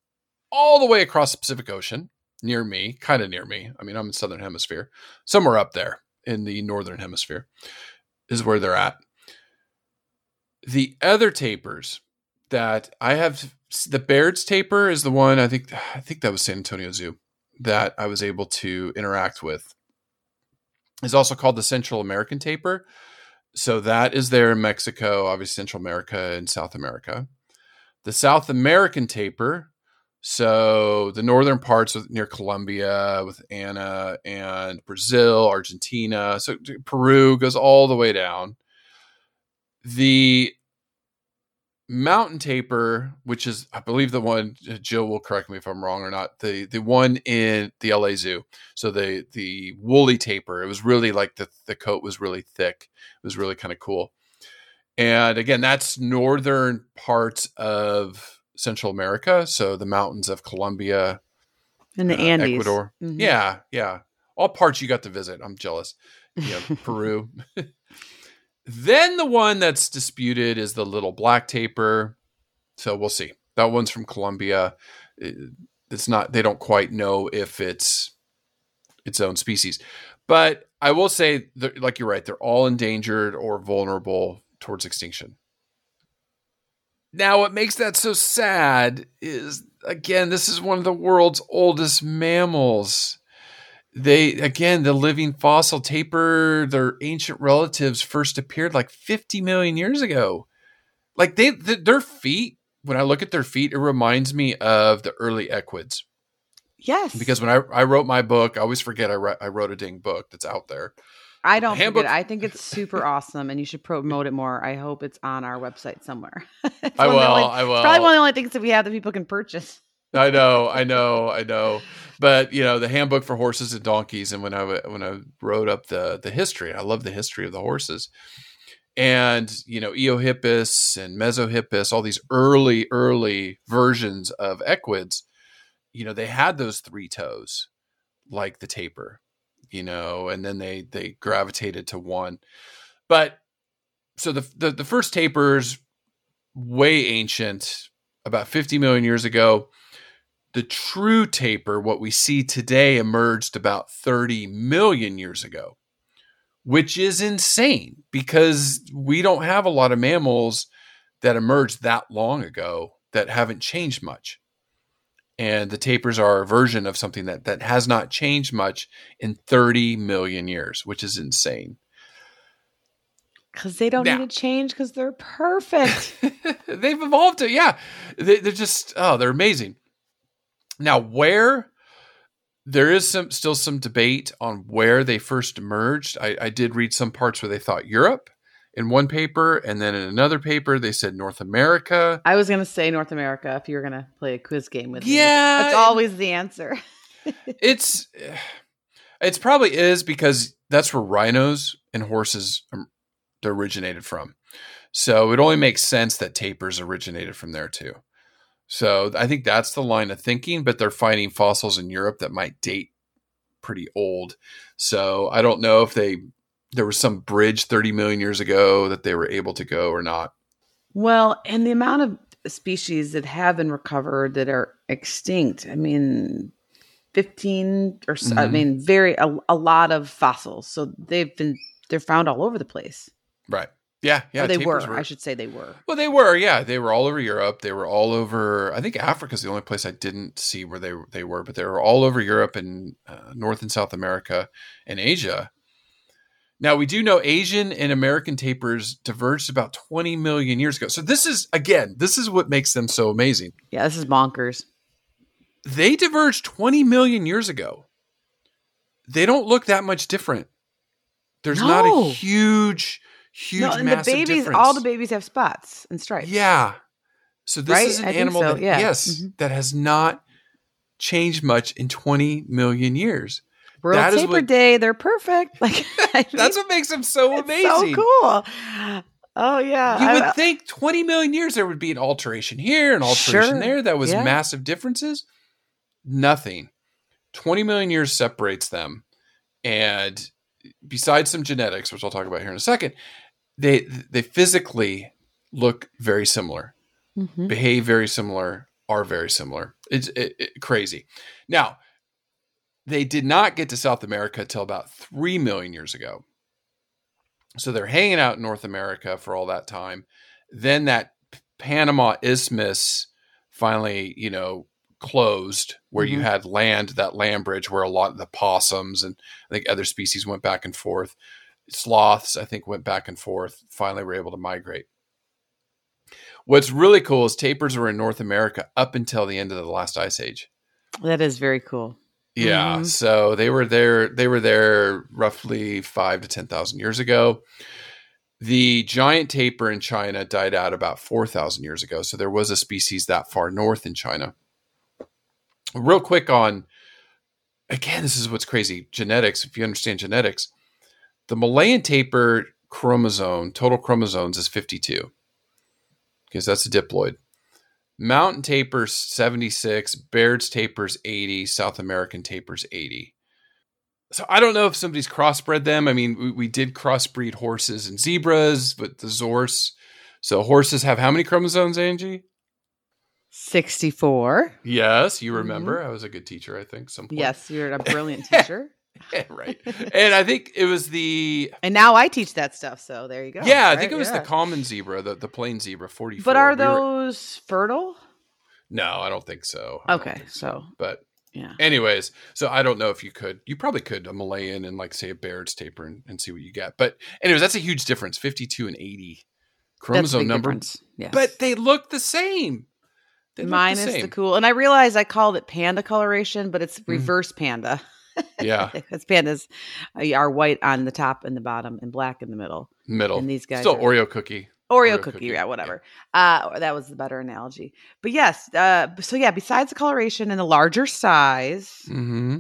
all the way across the Pacific Ocean, near me, kind of near me. I mean, I'm in southern hemisphere, somewhere up there in the northern hemisphere is where they're at. The other tapirs that I have, the Baird's tapir is the one I think. I think that was San Antonio Zoo that I was able to interact with. Is also called the Central American tapir. So that is there in Mexico, obviously Central America and South America. The South American tapir, so the northern parts of, near Colombia with Anna and Brazil, Argentina, so Peru goes all the way down. The mountain tapir, which is I believe the one Jill will correct me if I'm wrong or not. The the one in the LA Zoo. So the the woolly tapir. It was really like the the coat was really thick. It was really kind of cool. And again, that's northern parts of Central America. So the mountains of Colombia, and the uh, Andes. Ecuador. Mhm. Yeah, yeah. All parts you got to visit. I'm jealous. Yeah, Peru. then the one that's disputed is the little black tapir. So we'll see. That one's from Colombia. Uh, it's not. They don't quite know if it's its own species. But I will say, like you're right, they're all endangered or vulnerable towards extinction. Now, what makes that so sad is again, this is one of the world's oldest mammals. They again, the living fossil tapir, their ancient relatives first appeared like 50 million years ago. Like they, th- their feet. When I look at their feet, it reminds me of the early equids. Yes. Because when I, I wrote my book, I always forget I, re- I wrote a dang book that's out there. I don't handbook- forget. it. I think it's super awesome, and you should promote it more. I hope it's on our website somewhere. I one of the will. only- I will. It's probably one of the only things that we have that people can purchase. I know, I know, I know. But you know, the handbook for horses and donkeys, and when I when I wrote up the the history, I love the history of the horses, and you know, Eohippus and Mesohippus, all these early early versions of equids, you know, they had those three toes, like the tapir, you know, and then they they gravitated to one, but so the the, the first tapirs way ancient, about fifty million years ago the true tapir, what we see today, emerged about 30 million years ago, which is insane because we don't have a lot of mammals that emerged that long ago that haven't changed much. And the tapirs are a version of something that, that has not changed much in 30 million years, which is insane. Because they don't Now- need to change because they're perfect. They've evolved to, yeah. They, they're just, oh, they're amazing. Now, where there is some still some debate on where they first emerged. I, I did read some parts where they thought Europe in one paper, and then in another paper they said North America. I was going to say North America if you were going to play a quiz game with me. Yeah, That's always the answer. It's it's probably is because that's where rhinos and horses um, originated from. So it only makes sense that tapirs originated from there too. So I think that's the line of thinking, but they're finding fossils in Europe that might date pretty old. So I don't know if they there was some bridge 30 million years ago that they were able to go or not. Well, and the amount of species that have been recovered that are extinct, I mean, 15 or so, I Mhm. mean, very, a, a lot of fossils. So they've been, they're found all over the place. Right. Yeah, yeah. or they were, tapirs I should say they were. Well, they were, yeah. They were all over Europe. They were all over. I think Africa's the only place I didn't see where they they were, but they were all over Europe and uh, North and South America and Asia. Now we do know Asian and American tapirs diverged about 20 million years ago. So this is again, this is what makes them so amazing. Yeah, this is bonkers. They diverged 20 million years ago. They don't look that much different. There's not a huge, huge, no, and the babies, difference. all the babies have spots and stripes. Yeah. So this Right? is an I animal so, that yeah. yes, Mhm. that has not changed much in 20 million years. World that Tapir what- Day, they're perfect. Like I That's what makes them so amazing. so cool. Oh yeah, You I- would think 20 million years there would be an alteration here, an alteration Sure. there that was Yeah. massive differences. Nothing. 20 million years separates them. And besides some genetics, which I'll talk about here in a second, they they physically look very similar. Mhm. behave very similar, are very similar. It's it, it- crazy. Now, they did not get to South America till about 3 million years ago. So they're hanging out in North America for all that time. Then that Panama Isthmus finally, you know, closed where you Mhm. had land, that land bridge where a lot of the possums and I think other species went back and forth. Sloths, I think, went back and forth, finally were able to migrate. What's really cool is tapirs were in North America up until the end of the last ice age. that is very cool. Yeah, Mhm. so they were there. They were there roughly five to ten thousand years ago. The giant tapir in China died out about four thousand years ago. So there was a species that far north in China. Real quick on, again, this is what's crazy. Genetics. If you understand genetics, the Malayan tapir chromosome total chromosomes is fifty-two because that's a diploid. Mountain tapirs 76, Baird's tapirs 80, South American tapirs 80. So I don't know if somebody's crossbred them. I mean, we, we did crossbreed horses and zebras, but the Zorse. So horses have how many chromosomes, Angie? 64. Yes, you mm-hmm. remember. I was a good teacher, I think. Some point. Yes, you're a brilliant teacher. right. And I think it was the And now I teach that stuff. So there you go. yeah, I think it was Yeah. the common zebra, the the plain zebra, forty four. But are those fertile? No, I don't think so. I Okay, think so but yeah. anyways, so I don't know if you could. You probably could a Malayan and like say a Baird's tapir and, and see what you get. But anyways, that's a huge difference, fifty two and eighty chromosome number. Yes. But they look the same. They minus the the, cool. And I realized I called it panda coloration, but it's Mhm. reverse panda. yeah, Because pandas uh, are white on the top and the bottom and black in the middle. middle. And these guys still are- Oreo cookie. Oreo, Oreo cookie, cookie, yeah, whatever. Uh, that was the better analogy. But yes, uh, so yeah, besides the coloration and the larger size, Mm-hmm.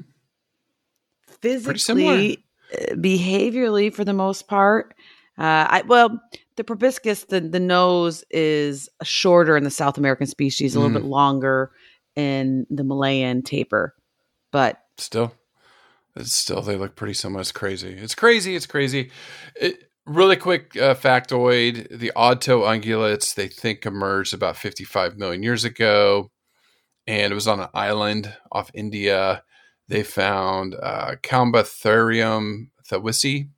physically, uh, behaviorally, for the most part, uh, I well, the proboscis, the the nose is shorter in the South American species, a little Mm. bit longer in the Malayan tapir, but Still, it's still they look pretty similar. It's crazy. It's crazy. It's crazy. It, really quick uh, factoid: the odd toe ungulates they think emerged about 55 million years ago, and it was on an island off India. They found uh, Cambaytherium thewissi.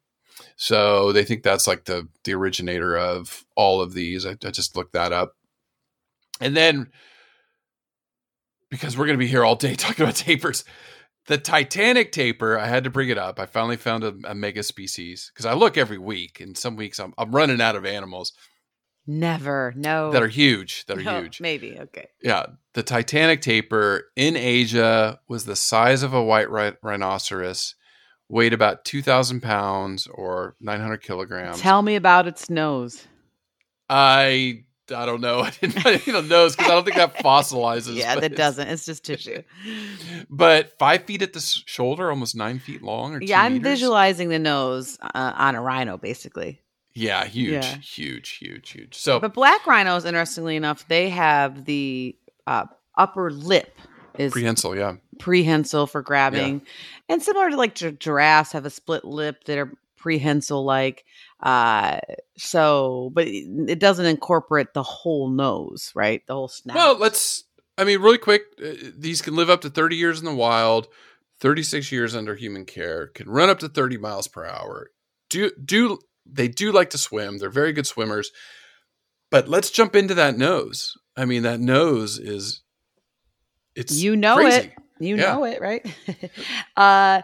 So they think that's like the the originator of all of these. I, I just looked that up, and then because we're going to be here all day talking about tapirs, the Titanic tapir, I had to bring it up. I finally found a, a mega species because I look every week, and some weeks I'm I'm running out of animals never, no, that are huge. That are No, huge. Maybe okay. Yeah, the Titanic tapir in Asia was the size of a white rhi- rhinoceros, weighed about two thousand pounds or nine hundred kilograms. Tell me about its nose. I I don't know. I didn't I didn't know because I don't think that fossilizes. yeah, that doesn't. It's just tissue. But five feet at the shoulder, almost nine feet long. Or two yeah, I'm meters? visualizing the nose uh, on a rhino, basically. Yeah, huge, Yeah. huge, huge, huge. So But black rhinos, interestingly enough, they have the uh, upper lip is prehensile, yeah. prehensile for grabbing, and similar to like gi- giraffes have a split lip that are prehensile like. Uh, so, but it, doesn't incorporate the whole nose, right? The whole snout. Well, let's. I mean, really quick. Uh, these can live up to thirty years in the wild, thirty-six years under human care. Can run up to thirty miles per hour. Do do they do like to swim? They're very good swimmers. But let's jump into that nose. I mean, that nose is. It's you know crazy. it. You Yeah. know it, right? uh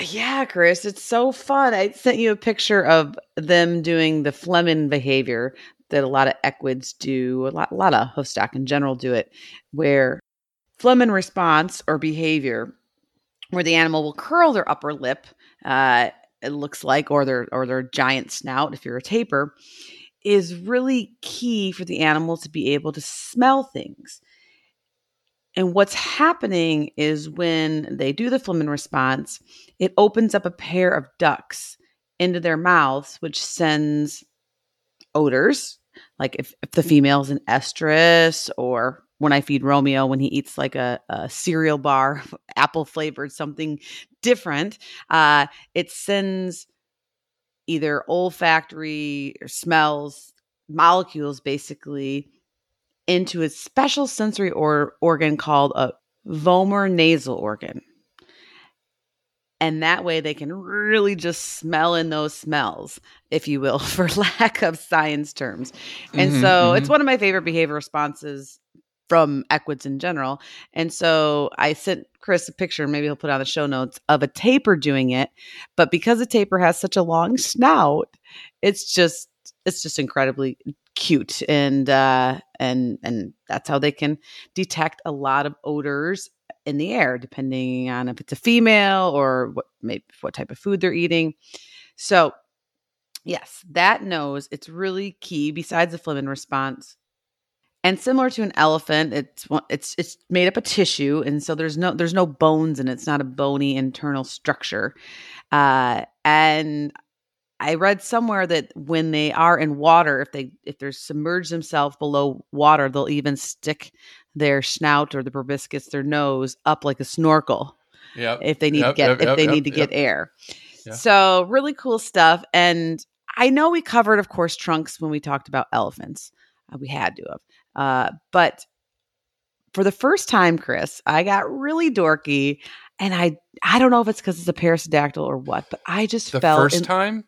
yeah, Chris, it's so fun. I sent you a picture of them doing the flehmen behavior that a lot of equids do, a lot, a lot of hoofstock in general do it, where flehmen response or behavior, where the animal will curl their upper lip, uh, it looks like, or their or their giant snout if you're a tapir, is really key for the animal to be able to smell things. And what's happening is when they do the flehmen response, it opens up a pair of ducts into their mouths, which sends odors. Like if, if the female's an estrus, or when I feed Romeo when he eats like a, a cereal bar, apple flavored, something different, uh, it sends either olfactory or smells, molecules basically into a special sensory or, organ called a vomeronasal organ. And that way they can really just smell in those smells, if you will, for lack of science terms. And Mhm, so it's mhm. one of my favorite behavior responses from equids in general. And so I sent Chris a picture, maybe he'll put on the show notes, of a tapir doing it. But because a tapir has such a long snout, it's just it's just incredibly cute and uh and and that's how they can detect a lot of odors in the air depending on if it's a female or what maybe what type of food they're eating. So yes that nose it's really key besides the flehmen response. And similar to an elephant it's it's it's made up of tissue and so there's no there's no bones and it. It's not a bony internal structure. Uh and I read somewhere that when they are in water, if they if they're submerged themselves below water, they'll even stick their snout or the proboscis, their nose, up like a snorkel Yeah. if they need Yep, to get yep, if yep, they need to get air. Yeah. So really cool stuff. And I know we covered, of course, trunks when we talked about elephants. Uh, we had to have, uh, but for the first time, Chris, I got really dorky and I I don't know if it's because it's a perissodactyl or what, but I just The felt first in- time,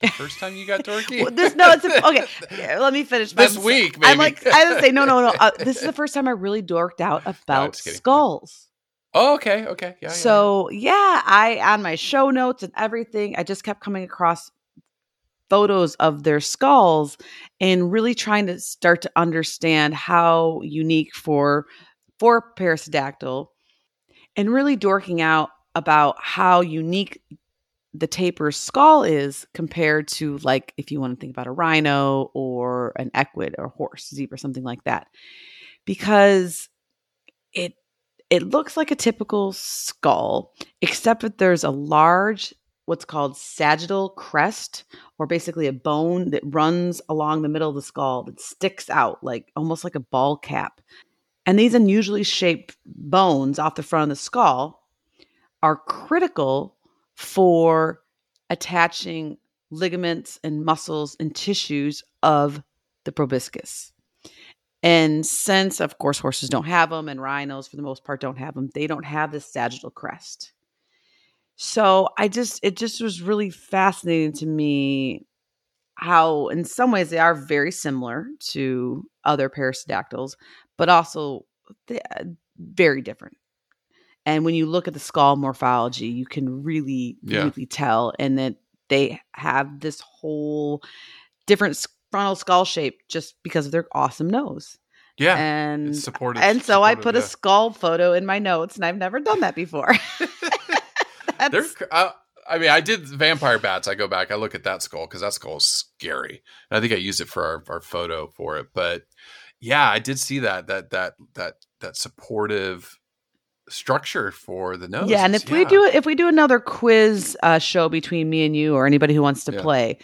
the first time you got dorky. Well, this no, it's a, okay. yeah, let me finish. This I'm- week, I'm like I would say no, no, no. Uh, this is the first time I really dorked out about kidding. skulls. Oh, okay, okay, yeah. yeah, so yeah, I on my show notes and everything, I just kept coming across photos of their skulls and really trying to start to understand how unique for for perissodactyl and really dorking out about how unique the tapir skull is compared to like if you want to think about a rhino or an equid or horse zebra something like that. Because it it looks like a typical skull except that there's a large what's called sagittal crest or basically a bone that runs along the middle of the skull that sticks out like almost like a ball cap. And these unusually shaped bones off the front of the skull are critical for attaching ligaments and muscles and tissues of the proboscis. And since, of course, horses don't have them and rhinos, for the most part, don't have them, they don't have this sagittal crest. So I just, it just was really fascinating to me how, in some ways, they are very similar to other perissodactyls, but also uh, very different. And when you look at the skull morphology, you can really, Yeah. really tell. And that they have this whole different frontal skull shape just because of their awesome nose. yeah. and supportive. and so I put a skull photo in my notes, and I've never done that before. Uh, I mean, I did vampire bats. I go back, I look at that skull because that skull is scary. And I think I used it for our, our photo for it. But yeah, I did see that that that that that supportive structure for the nose. yeah, and is- if we do if we do another quiz uh, show between me and you, or anybody who wants to Yeah. play,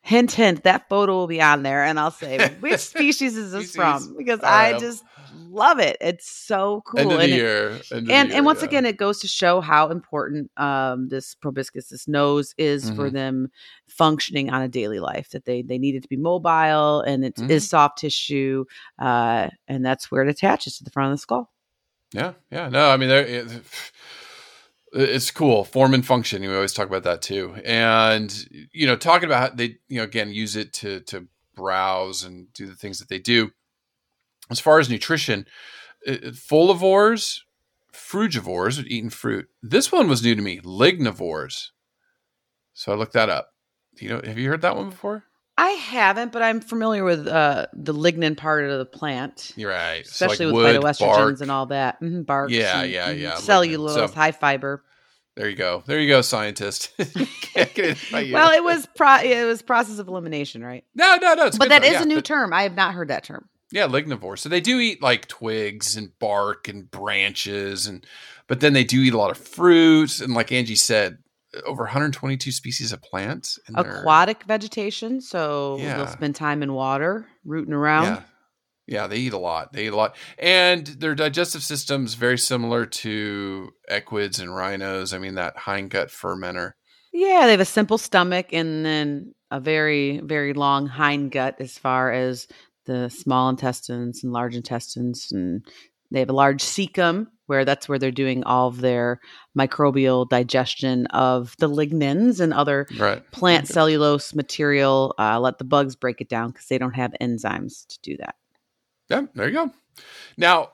hint, hint, that photo will be on there, and I'll say which species is this Species. from because All I just love it. It's so cool. end of the and it- year, end the and year, and once yeah. again it goes to show how important um this proboscis this nose is for Mhm. them functioning on a daily life that they they need it to be mobile and it is Mhm. soft tissue uh and that's where it attaches to the front of the skull Yeah, yeah. No, I mean, it's cool. Form and function. We always talk about that too. And you know, talking about how they, you know, again, use it to to browse and do the things that they do. As far as nutrition, uh, it, it- folivores, frugivores, eating fruit. This one was new to me. Lignivores. So I looked that up. You know, have you heard that one before? I haven't but i'm familiar with uh the lignin part of the plant You're right. So, like, especially with wood, phytoestrogens bark. and all that mm-hmm, bark Yeah, and- yeah, mhm, yeah, cellulose So- high fiber There you go. There you go, scientist. It well it was pro it was process of elimination right no, no, no. But that though. is Yeah, a new but- term i have not heard that term Yeah, lignivore. So they do eat like twigs and bark and branches and but then they do eat a lot of fruit and like Angie said, over 122 species of plants aquatic vegetation so Yeah. they'll spend time in water rooting around Yeah. Yeah, they eat a lot. They eat a lot. And their digestive system's very similar to equids and rhinos. I mean that hindgut fermenter. Yeah, they have a simple stomach and then a very, very long hind gut as far as the small intestines and large intestines. And they have a large cecum where that's where they're doing all of their microbial digestion of the lignins and other Right. plant Okay. cellulose material. Uh, let the bugs break it down because they don't have enzymes to do that. Yeah, there you go. Now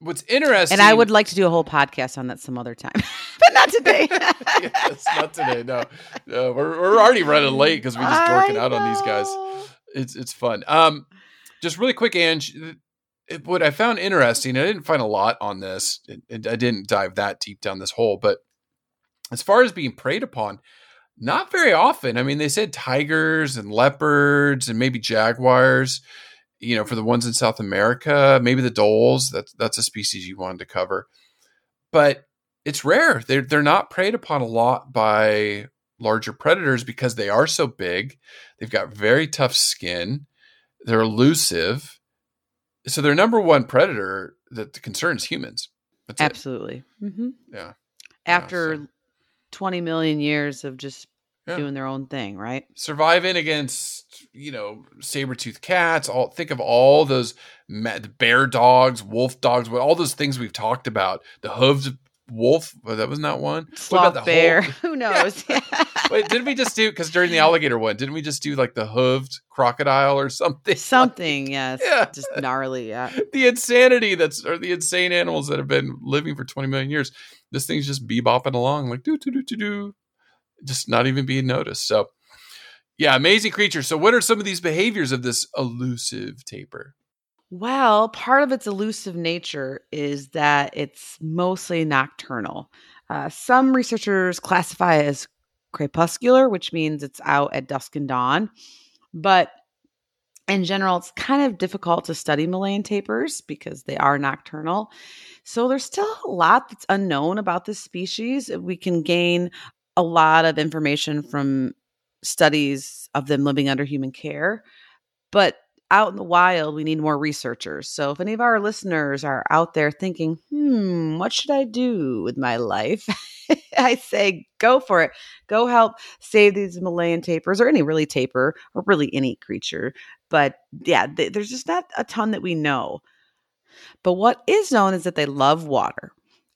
what's interesting And I would like to do a whole podcast on that some other time, but not today. yes, not today. No, no we're, we're already running late because we're just dorking I out on these guys. It's it's fun. Um, just really quick, Ange. What I found interesting, I didn't find a lot on this. I didn't dive that deep down this hole, but as far as being preyed upon, not very often. I mean, they said tigers and leopards and maybe jaguars. You know, for the ones in South America, maybe the dholes. That's that's a species you wanted to cover, but it's rare. They're they're not preyed upon a lot by larger predators because they are so big. They've got very tough skin. They're elusive. So their number one predator that concerns humans. That's. Absolutely. hmm Yeah. After so- 20 million years of just Yeah. doing their own thing, right? Surviving against, you know, saber-toothed cats, all think of all those ma- bear dogs, wolf dogs, all those things we've talked about, the hoofed wolf. Well, that was not one. What Sloth the bear. whole- Who knows? Wait, didn't we just do because during the alligator one, didn't we just do like the hooved crocodile or something? Something, yes. Yeah. Just gnarly, yeah. the insanity that's or the insane animals that have been living for 20 million years. This thing's just bebopping along like do do do do do, just not even being noticed. So, yeah, amazing creature. So, what are some of these behaviors of this elusive tapir? Well, part of its elusive nature is that it's mostly nocturnal. Uh, some researchers classify it as crepuscular, which means it's out at dusk and dawn. But in general, it's kind of difficult to study Malayan tapirs because they are nocturnal. So there's still a lot that's unknown about this species. We can gain a lot of information from studies of them living under human care. But out in the wild, we need more researchers. So if any of our listeners are out there thinking, hmm, what should I do with my life? I say go for it. Go help save these Malayan tapirs or any really tapir or really any creature. But yeah, th- there's just not a ton that we know. But what is known is that they love water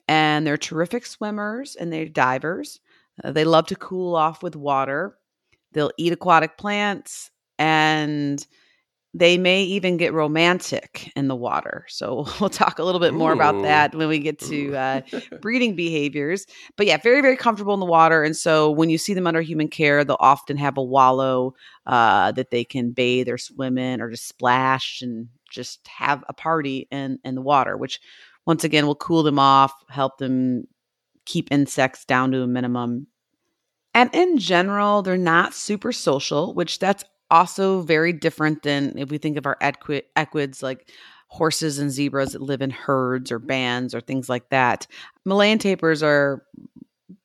and they're terrific swimmers and they're divers. Uh, they love to cool off with water. They'll eat aquatic plants and they may even get romantic in the water. So we'll talk a little bit more about that when we get to uh, breeding behaviors. But yeah, very, very comfortable in the water. And so when you see them under human care, they'll often have a wallow uh, that they can bathe or swim in or just splash and just have a party in, in the water, which once again will cool them off, help them keep insects down to a minimum. And in general, they're not super social, which that's also very different than if we think of our equi- equids like horses and zebras that live in herds or bands or things like that. Malayan tapirs are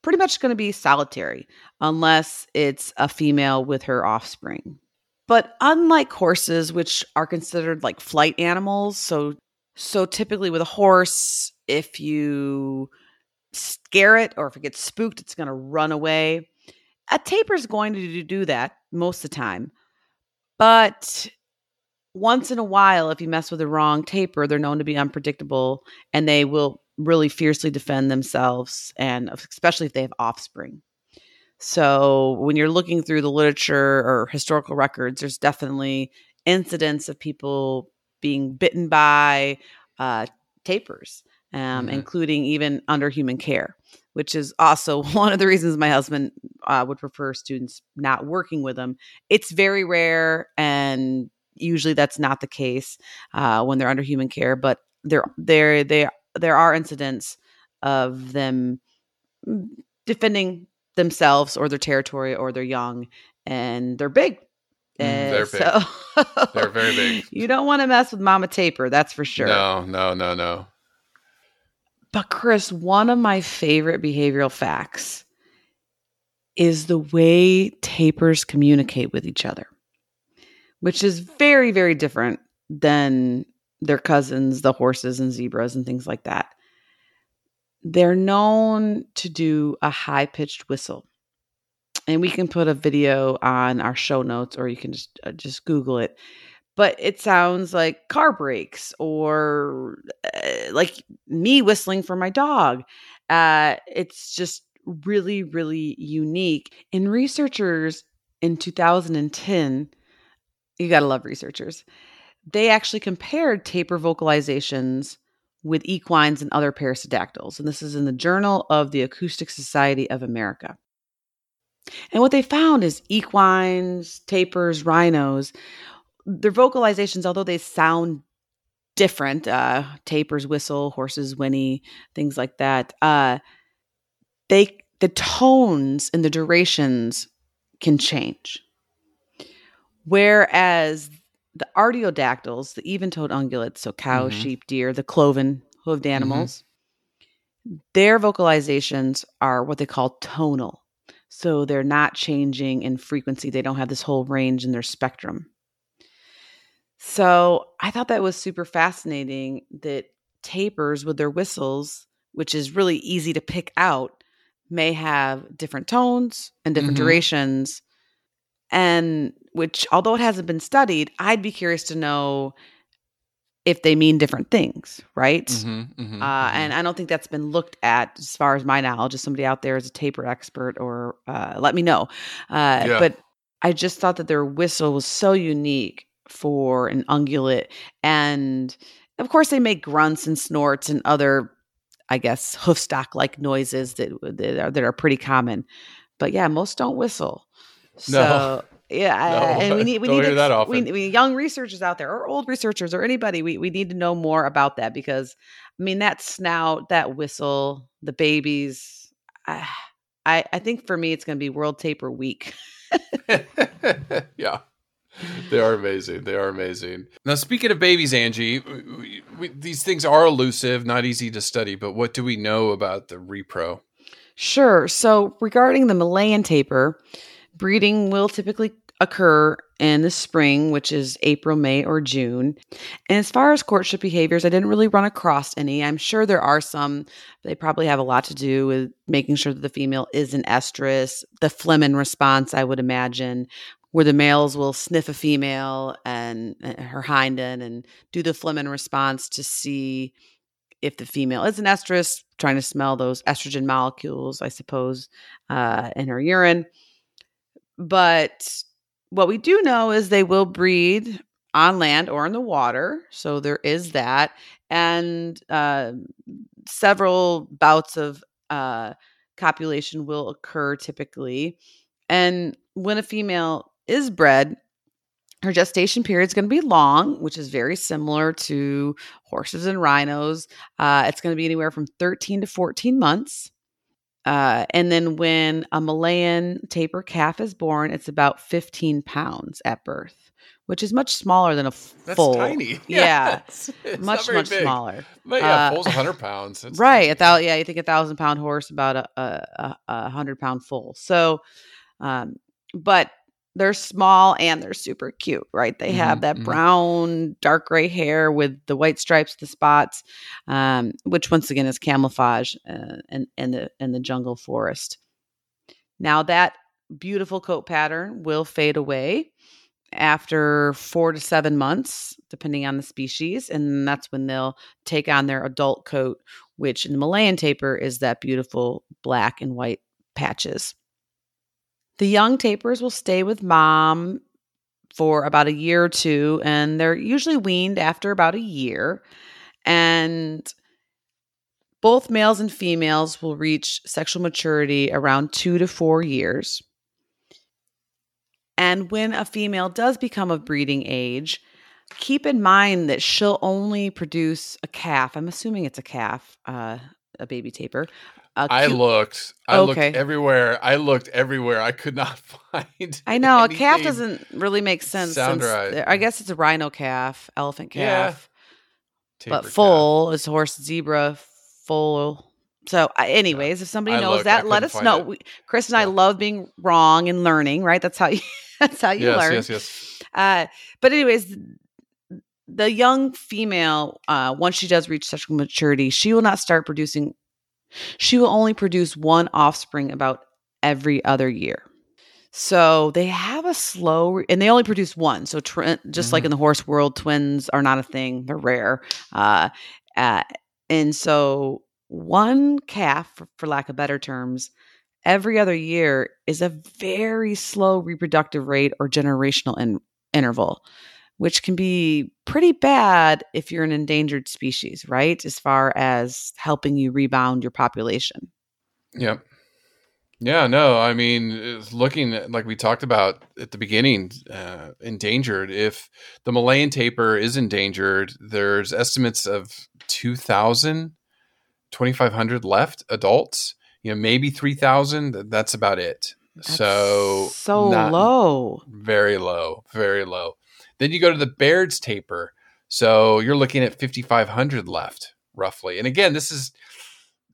pretty much going to be solitary unless it's a female with her offspring. But unlike horses, which are considered like flight animals, so so typically with a horse, if you scare it or if it gets spooked, it's going to run away. A tapir is going to do that most of the time. But once in a while, if you mess with the wrong tapir, they're known to be unpredictable and they will really fiercely defend themselves, and especially if they have offspring. So when you're looking through the literature or historical records, there's definitely incidents of people being bitten by uh, tapirs, um, Mhm. including even under human care, which is also one of the reasons my husband uh, would prefer students not working with them. It's very rare, and usually that's not the case uh, when they're under human care. But there, there, there, there are incidents of them defending themselves or their territory or their young, and they're big. Mm, they're Uh, so They're very big. You don't want to mess with Mama Tapir, that's for sure. No, no, no, no. But Chris, one of my favorite behavioral facts is the way tapirs communicate with each other, which is very, very different than their cousins, the horses and zebras and things like that. They're known to do a high pitched whistle. And we can put a video on our show notes or you can just uh, just google it. But it sounds like car brakes or uh, like me whistling for my dog. Uh, it's just really, really unique. And researchers in 2010, you got to love researchers, they actually compared tapir vocalizations with equines and other perissodactyls. And this is in the Journal of the Acoustic Society of America. And what they found is equines, tapirs, rhinos, their vocalizations, although they sound different, uh, tapirs whistle, horses whinny, things like that, uh, they the tones and the durations can change. Whereas the artiodactyls, the even-toed ungulates, so cow, Mhm. sheep, deer, the cloven hooved animals, their vocalizations are what they call tonal. So they're not changing in frequency. They don't have this whole range in their spectrum. So I thought that was super fascinating that tapirs with their whistles, which is really easy to pick out, may have different tones and different Mhm. durations. And which, although it hasn't been studied, I'd be curious to know if they mean different things, right? Mhm, mhm, Uh, mhm. and I don't think that's been looked at as far as my knowledge. If somebody out there is a tapir expert, or uh, let me know. Uh, Yeah. But I just thought that their whistle was so unique for an ungulate, and of course they make grunts and snorts and other, I guess, hoofstock like noises that that are, that are pretty common. But yeah, most don't whistle. No. So yeah, I- No, and we need we need hear that we- often. we, young researchers out there or old researchers or anybody we, we need to know more about that because i mean that snout that whistle the babies i i, I think for me it's going to be world tapir week yeah. They are amazing. They are amazing. Now, speaking of babies, Angie, we, we, these things are elusive, not easy to study, but what do we know about the repro? sure so regarding the malayan tapir, breeding will typically occur in the spring which is april may or june and as far as courtship behaviors i didn't really run across any i'm sure there are some they probably have a lot to do with making sure that the female is an estrus the flehmen response i would imagine where the males will sniff a female and, and her hind end and do the flehmen response to see if the female is an estrus trying to smell those estrogen molecules i suppose uh, in her urine but what we do know is they will breed on land or in the water. So there is that. And uh, several bouts of uh, copulation will occur typically. And when a female is bred, her gestation period is going to be long, which is very similar to horses and rhinos. Uh, it's going to be anywhere from 13 to 14 months. Uh, and then when a Malayan tapir calf is born, it's about 15 pounds at birth, which is much smaller than a That's tiny. Yeah, it's, it's much much big. smaller. But yeah, Uh, foal's 100 pounds. It's right. tiny. A thousand. Yeah, you think a thousand pound horse about a a, a, a hundred pound foal. So, um, but they're small and they're super cute, right? They have Mhm, that mhm. brown, dark gray hair with the white stripes, the spots, um, which once again is camouflage uh, in, in the in the jungle forest. Now that beautiful coat pattern will fade away after four to seven months, depending on the species, and that's when they'll take on their adult coat, which in the Malayan tapir is that beautiful black and white patches. The young tapirs will stay with mom for about a year or two, and they're usually weaned after about a year. And both males and females will reach sexual maturity around two to four years. And when a female does become of breeding age, keep in mind that she'll only produce a calf. I'm assuming it's a calf, uh, a baby tapir. I looked. I Okay. looked everywhere. I looked everywhere. I could not find. I know a calf doesn't really make sense. sound right. I guess it's a rhino calf, elephant calf, Tapir but foal is horse, zebra, foal. So, I anyways, if somebody I knows looked, that, let us know. We, Chris and I love being wrong and learning, right? That's how you. that's how you Yes, learn. yes, yes. Uh, but anyways, the young female, uh, once she does reach sexual maturity, she will not start producing. She will only produce one offspring about every other year. So they have a slow, and they only produce one. So tr- just like Mhm. in the horse world, twins are not a thing; they're rare. Uh, uh, and so one calf, for, for lack of better terms, every other year is a very slow reproductive rate or generational in- interval, which can be pretty bad if you're an endangered species, right? As far as helping you rebound your population. Yep. Yeah, no, I mean, looking at, like we talked about at the beginning, uh, endangered. If the Malayan tapir is endangered, there's estimates of 2,000, 2,500 left adults, you know, maybe 3,000. That's about it. so, That's so not- low. Very low, very low. Then you go to the Baird's tapir. So you're looking at 5,500 left, roughly. And again, this is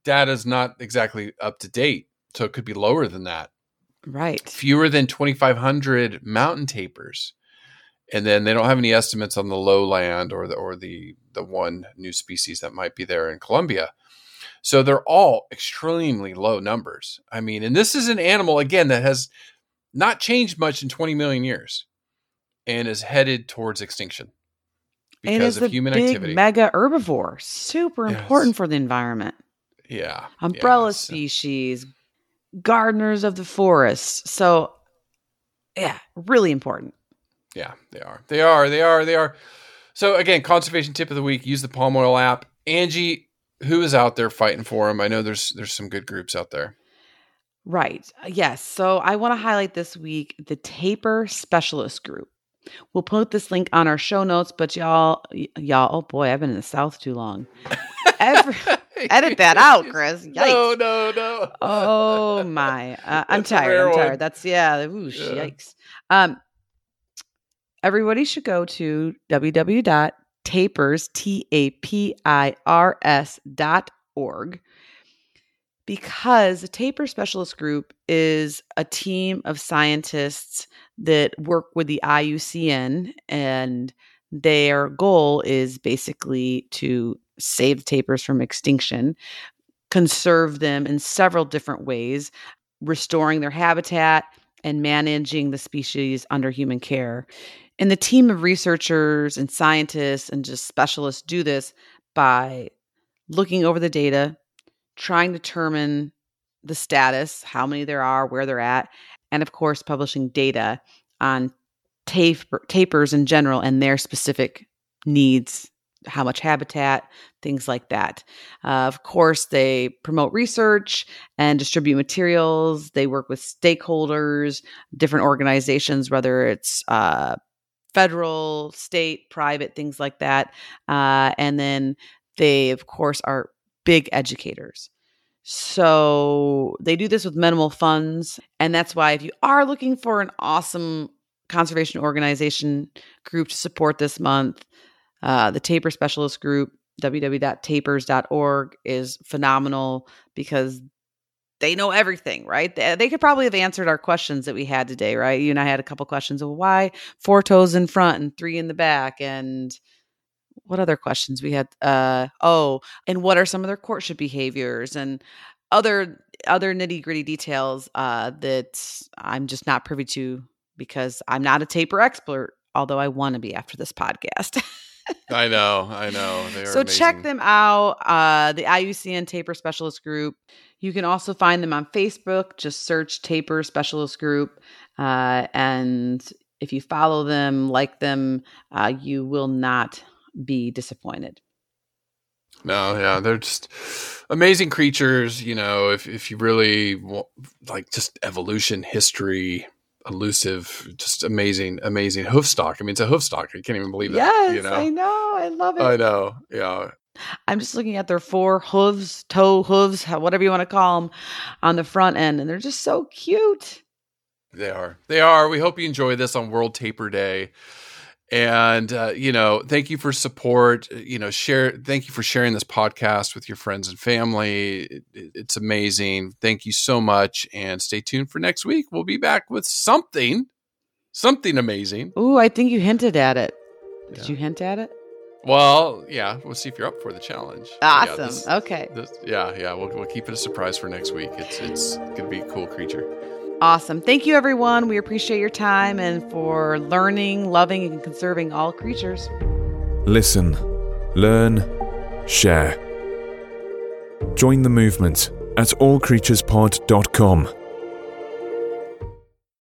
data is not exactly up to date. So it could be lower than that. Right. Fewer than 2,500 mountain tapirs. And then they don't have any estimates on the lowland or the or the the one new species that might be there in Colombia. So they're all extremely low numbers. I mean, and this is an animal again that has not changed much in 20 million years and is headed towards extinction because of a human big activity. mega herbivore, super Yes. important for the environment. yeah. Umbrella species, gardeners of the forest. So, yeah, really important. Yeah, they are. They are. They are. They are. So again, conservation tip of the week: use the palm oil app. Angie, who is out there fighting for them? I know there's there's some good groups out there. Right. Yes. So I want to highlight this week the Tapir Specialist Group. We'll put this link on our show notes, but y'all, y- y'all, oh boy, I've been in the South too long. Every, edit that out, Chris. No, Yikes. no, no. Oh my. Uh, I'm tired. I'm tired. one. That's, yeah. Oosh, Yeah. Yikes. Um, everybody should go to www.tapirs, T A P I R S dot org because the Tapir Specialist Group is a team of scientists that work with the IUCN, and their goal is basically to save tapirs from extinction, conserve them in several different ways, restoring their habitat, and managing the species under human care. And the team of researchers and scientists and just specialists do this by looking over the data, trying to determine the status, how many there are, where they're at, and of course, publishing data on tapir, tapirs in general and their specific needs, how much habitat, things like that. Uh, of course, they promote research and distribute materials. They work with stakeholders, different organizations, whether it's uh, federal, state, private, things like that. Uh, and then they, of course, are big educators. So they do this with minimal funds. And that's why, if you are looking for an awesome conservation organization group to support this month, uh, the Tapir Specialist Group, www.tapirs.org, is phenomenal because they know everything, right? They, they could probably have answered our questions that we had today, right? You and I had a couple questions of why four toes in front and three in the back, and what other questions we had? Uh, oh, and what are some of their courtship behaviors and other other nitty gritty details uh, that I'm just not privy to because I'm not a tapir expert, although I want to be after this podcast. I know, I know. They are so check them out. Uh, the IUCN Tapir Specialist Group. You can also find them on Facebook. Just search Tapir Specialist Group, uh, and if you follow them, like them, uh, you will not be disappointed. No, yeah, they're just amazing creatures. You know, if if you really wa- like just evolution, history, elusive, just amazing, amazing hoof stock. I mean, it's a hoof stock. I can't even believe that. Yes, you know? I know. I love it. I know. Yeah. I'm just looking at their four hooves, toe hooves, whatever you want to call them, on the front end, and they're just so cute. They are. They are. We hope you enjoy this on World Tapir Day. And uh, you know, thank you for support. You know, share. Thank you for sharing this podcast with your friends and family. It, it- it's amazing. Thank you so much. And stay tuned for next week. We'll be back with something, something amazing. oh I think you hinted at it. Did Yeah. you hint at it? Well, yeah. We'll see if you're up for the challenge. But yeah, Awesome. this- okay. this- yeah, yeah. We'll, we'll keep it a surprise for next week. It's it's gonna be a cool creature. Awesome. Thank you, everyone. We appreciate your time and for learning, loving, and conserving all creatures. Listen, learn, share. Join the movement at allcreaturespod.com.